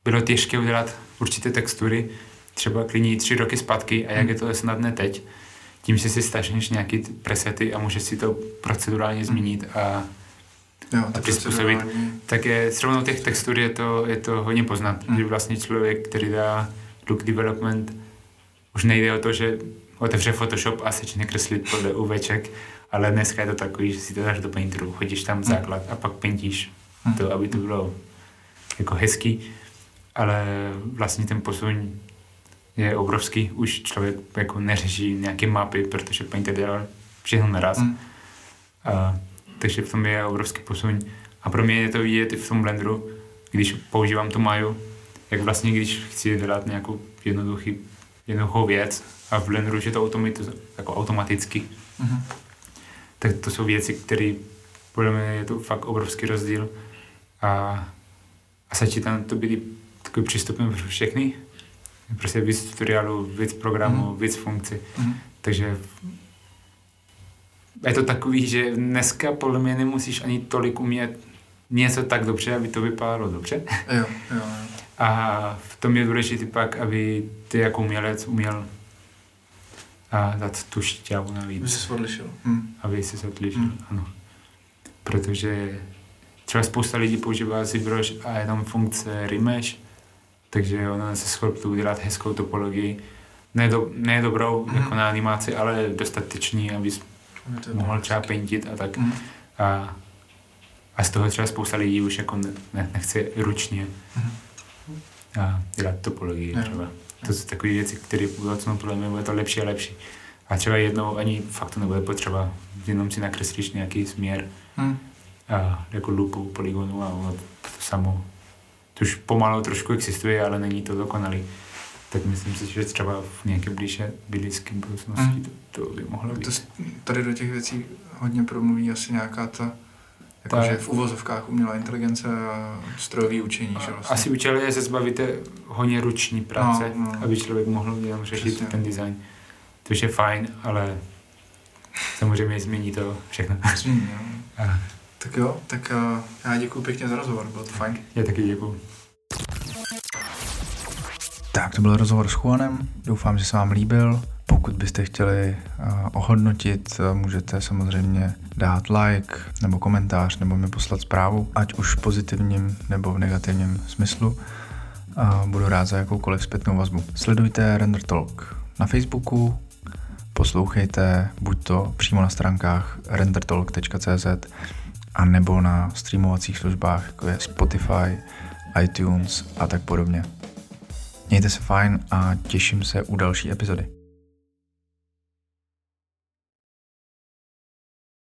bylo těžké udělat určité textury, třeba klidně tři roky zpátky a jak Mm. je to snadné teď, tím, že si stažneš nějaký ty presety a můžeš si to procedurálně změnit a Jo, A přizpůsobit. tak je, srovnou těch textur je to, je to hodně poznat, Mm. že vlastně člověk, který dá look development, už nejde o to, že otevře Photoshop a začne kreslit podle UVček, ale dneska je to takový, že si to dáš do Painteru, chodíš tam základ a pak paintíš Mm. to, aby to bylo jako hezký, ale vlastně ten posun je obrovský, už člověk jako neřeší nějaké mapy, protože Painter dělal všechno naraz. Mm. A, takže v tom je obrovský posun. A pro mě je to vidět i v tom Blenderu, když používám tu Maju, jak vlastně, když chci dělat nějakou jednoduchý, jednoduchou věc a v Blenderu je to automatiz, jako automaticky, Mhm. tak to jsou věci, které podle mě je to fakt obrovský rozdíl a, a stačí tam to být takový přístupem pro všechny. Prostě víc tutoriálů, víc programů, Mhm. víc funkcí. Mhm. Takže je to takový, že dneska podle mě nemusíš ani tolik umět něco tak dobře, aby to vypadalo dobře. Jo, jo, jo. A v tom je důležité pak, aby ty jako umělec uměl a dát tu šťávu Aby navíc, se odlišil. Hm. aby se odlišil, Hmm. ano. Protože třeba spousta lidí používá ZBrush a je tam funkce Remesh, takže ona se schopná udělat hezkou topologii. Ne, do, ne dobrou Mhm. jako na animaci, ale dostatečný, Aby mohl bylo třeba hezky. paintit a tak. Mhm. A, a z toho třeba spousta lidí už jako ne, ne, nechce ručně Mhm. a dělat topologii třeba. To jsou takové věci, které v budoucnu podle mě bude to lepší a lepší. A třeba jednou ani fakt to nebude potřeba, jenom si nakreslíš nějaký směr Hm. a jako lupu polygonu a ono to samo. To už pomalu trošku existuje, ale není to dokonalý. Tak myslím si, že třeba v nějaké blíže, blízké budoucnosti Mhm. to, to by mohlo být. To tady do těch věcí hodně promluví asi nějaká ta, jakože v uvozovkách umělá inteligence a strojový učení, že vlastně. Asi učili se zbavíte hodně ruční práce, No, no. aby člověk mohl jenom řešit Přesně. ten design. Což je fajn, ale samozřejmě změní to všechno. Změní, jo. A Tak jo, tak uh, já děkuji pěkně za rozhovor, bylo to fajn. já taky děkuju. Tak to byl rozhovor s Juanem, doufám, že se vám líbil. Pokud byste chtěli uh, ohodnotit, uh, můžete samozřejmě dát like nebo komentář nebo mi poslat zprávu, ať už v pozitivním nebo v negativním smyslu. Uh, budu rád za jakoukoliv zpětnou vazbu. Sledujte Render Talk na Facebooku, poslouchejte buď to přímo na stránkách rendertalk.cz a nebo na streamovacích službách, jako je Spotify, iTunes a tak podobně. Mějte se fajn a těším se u další epizody.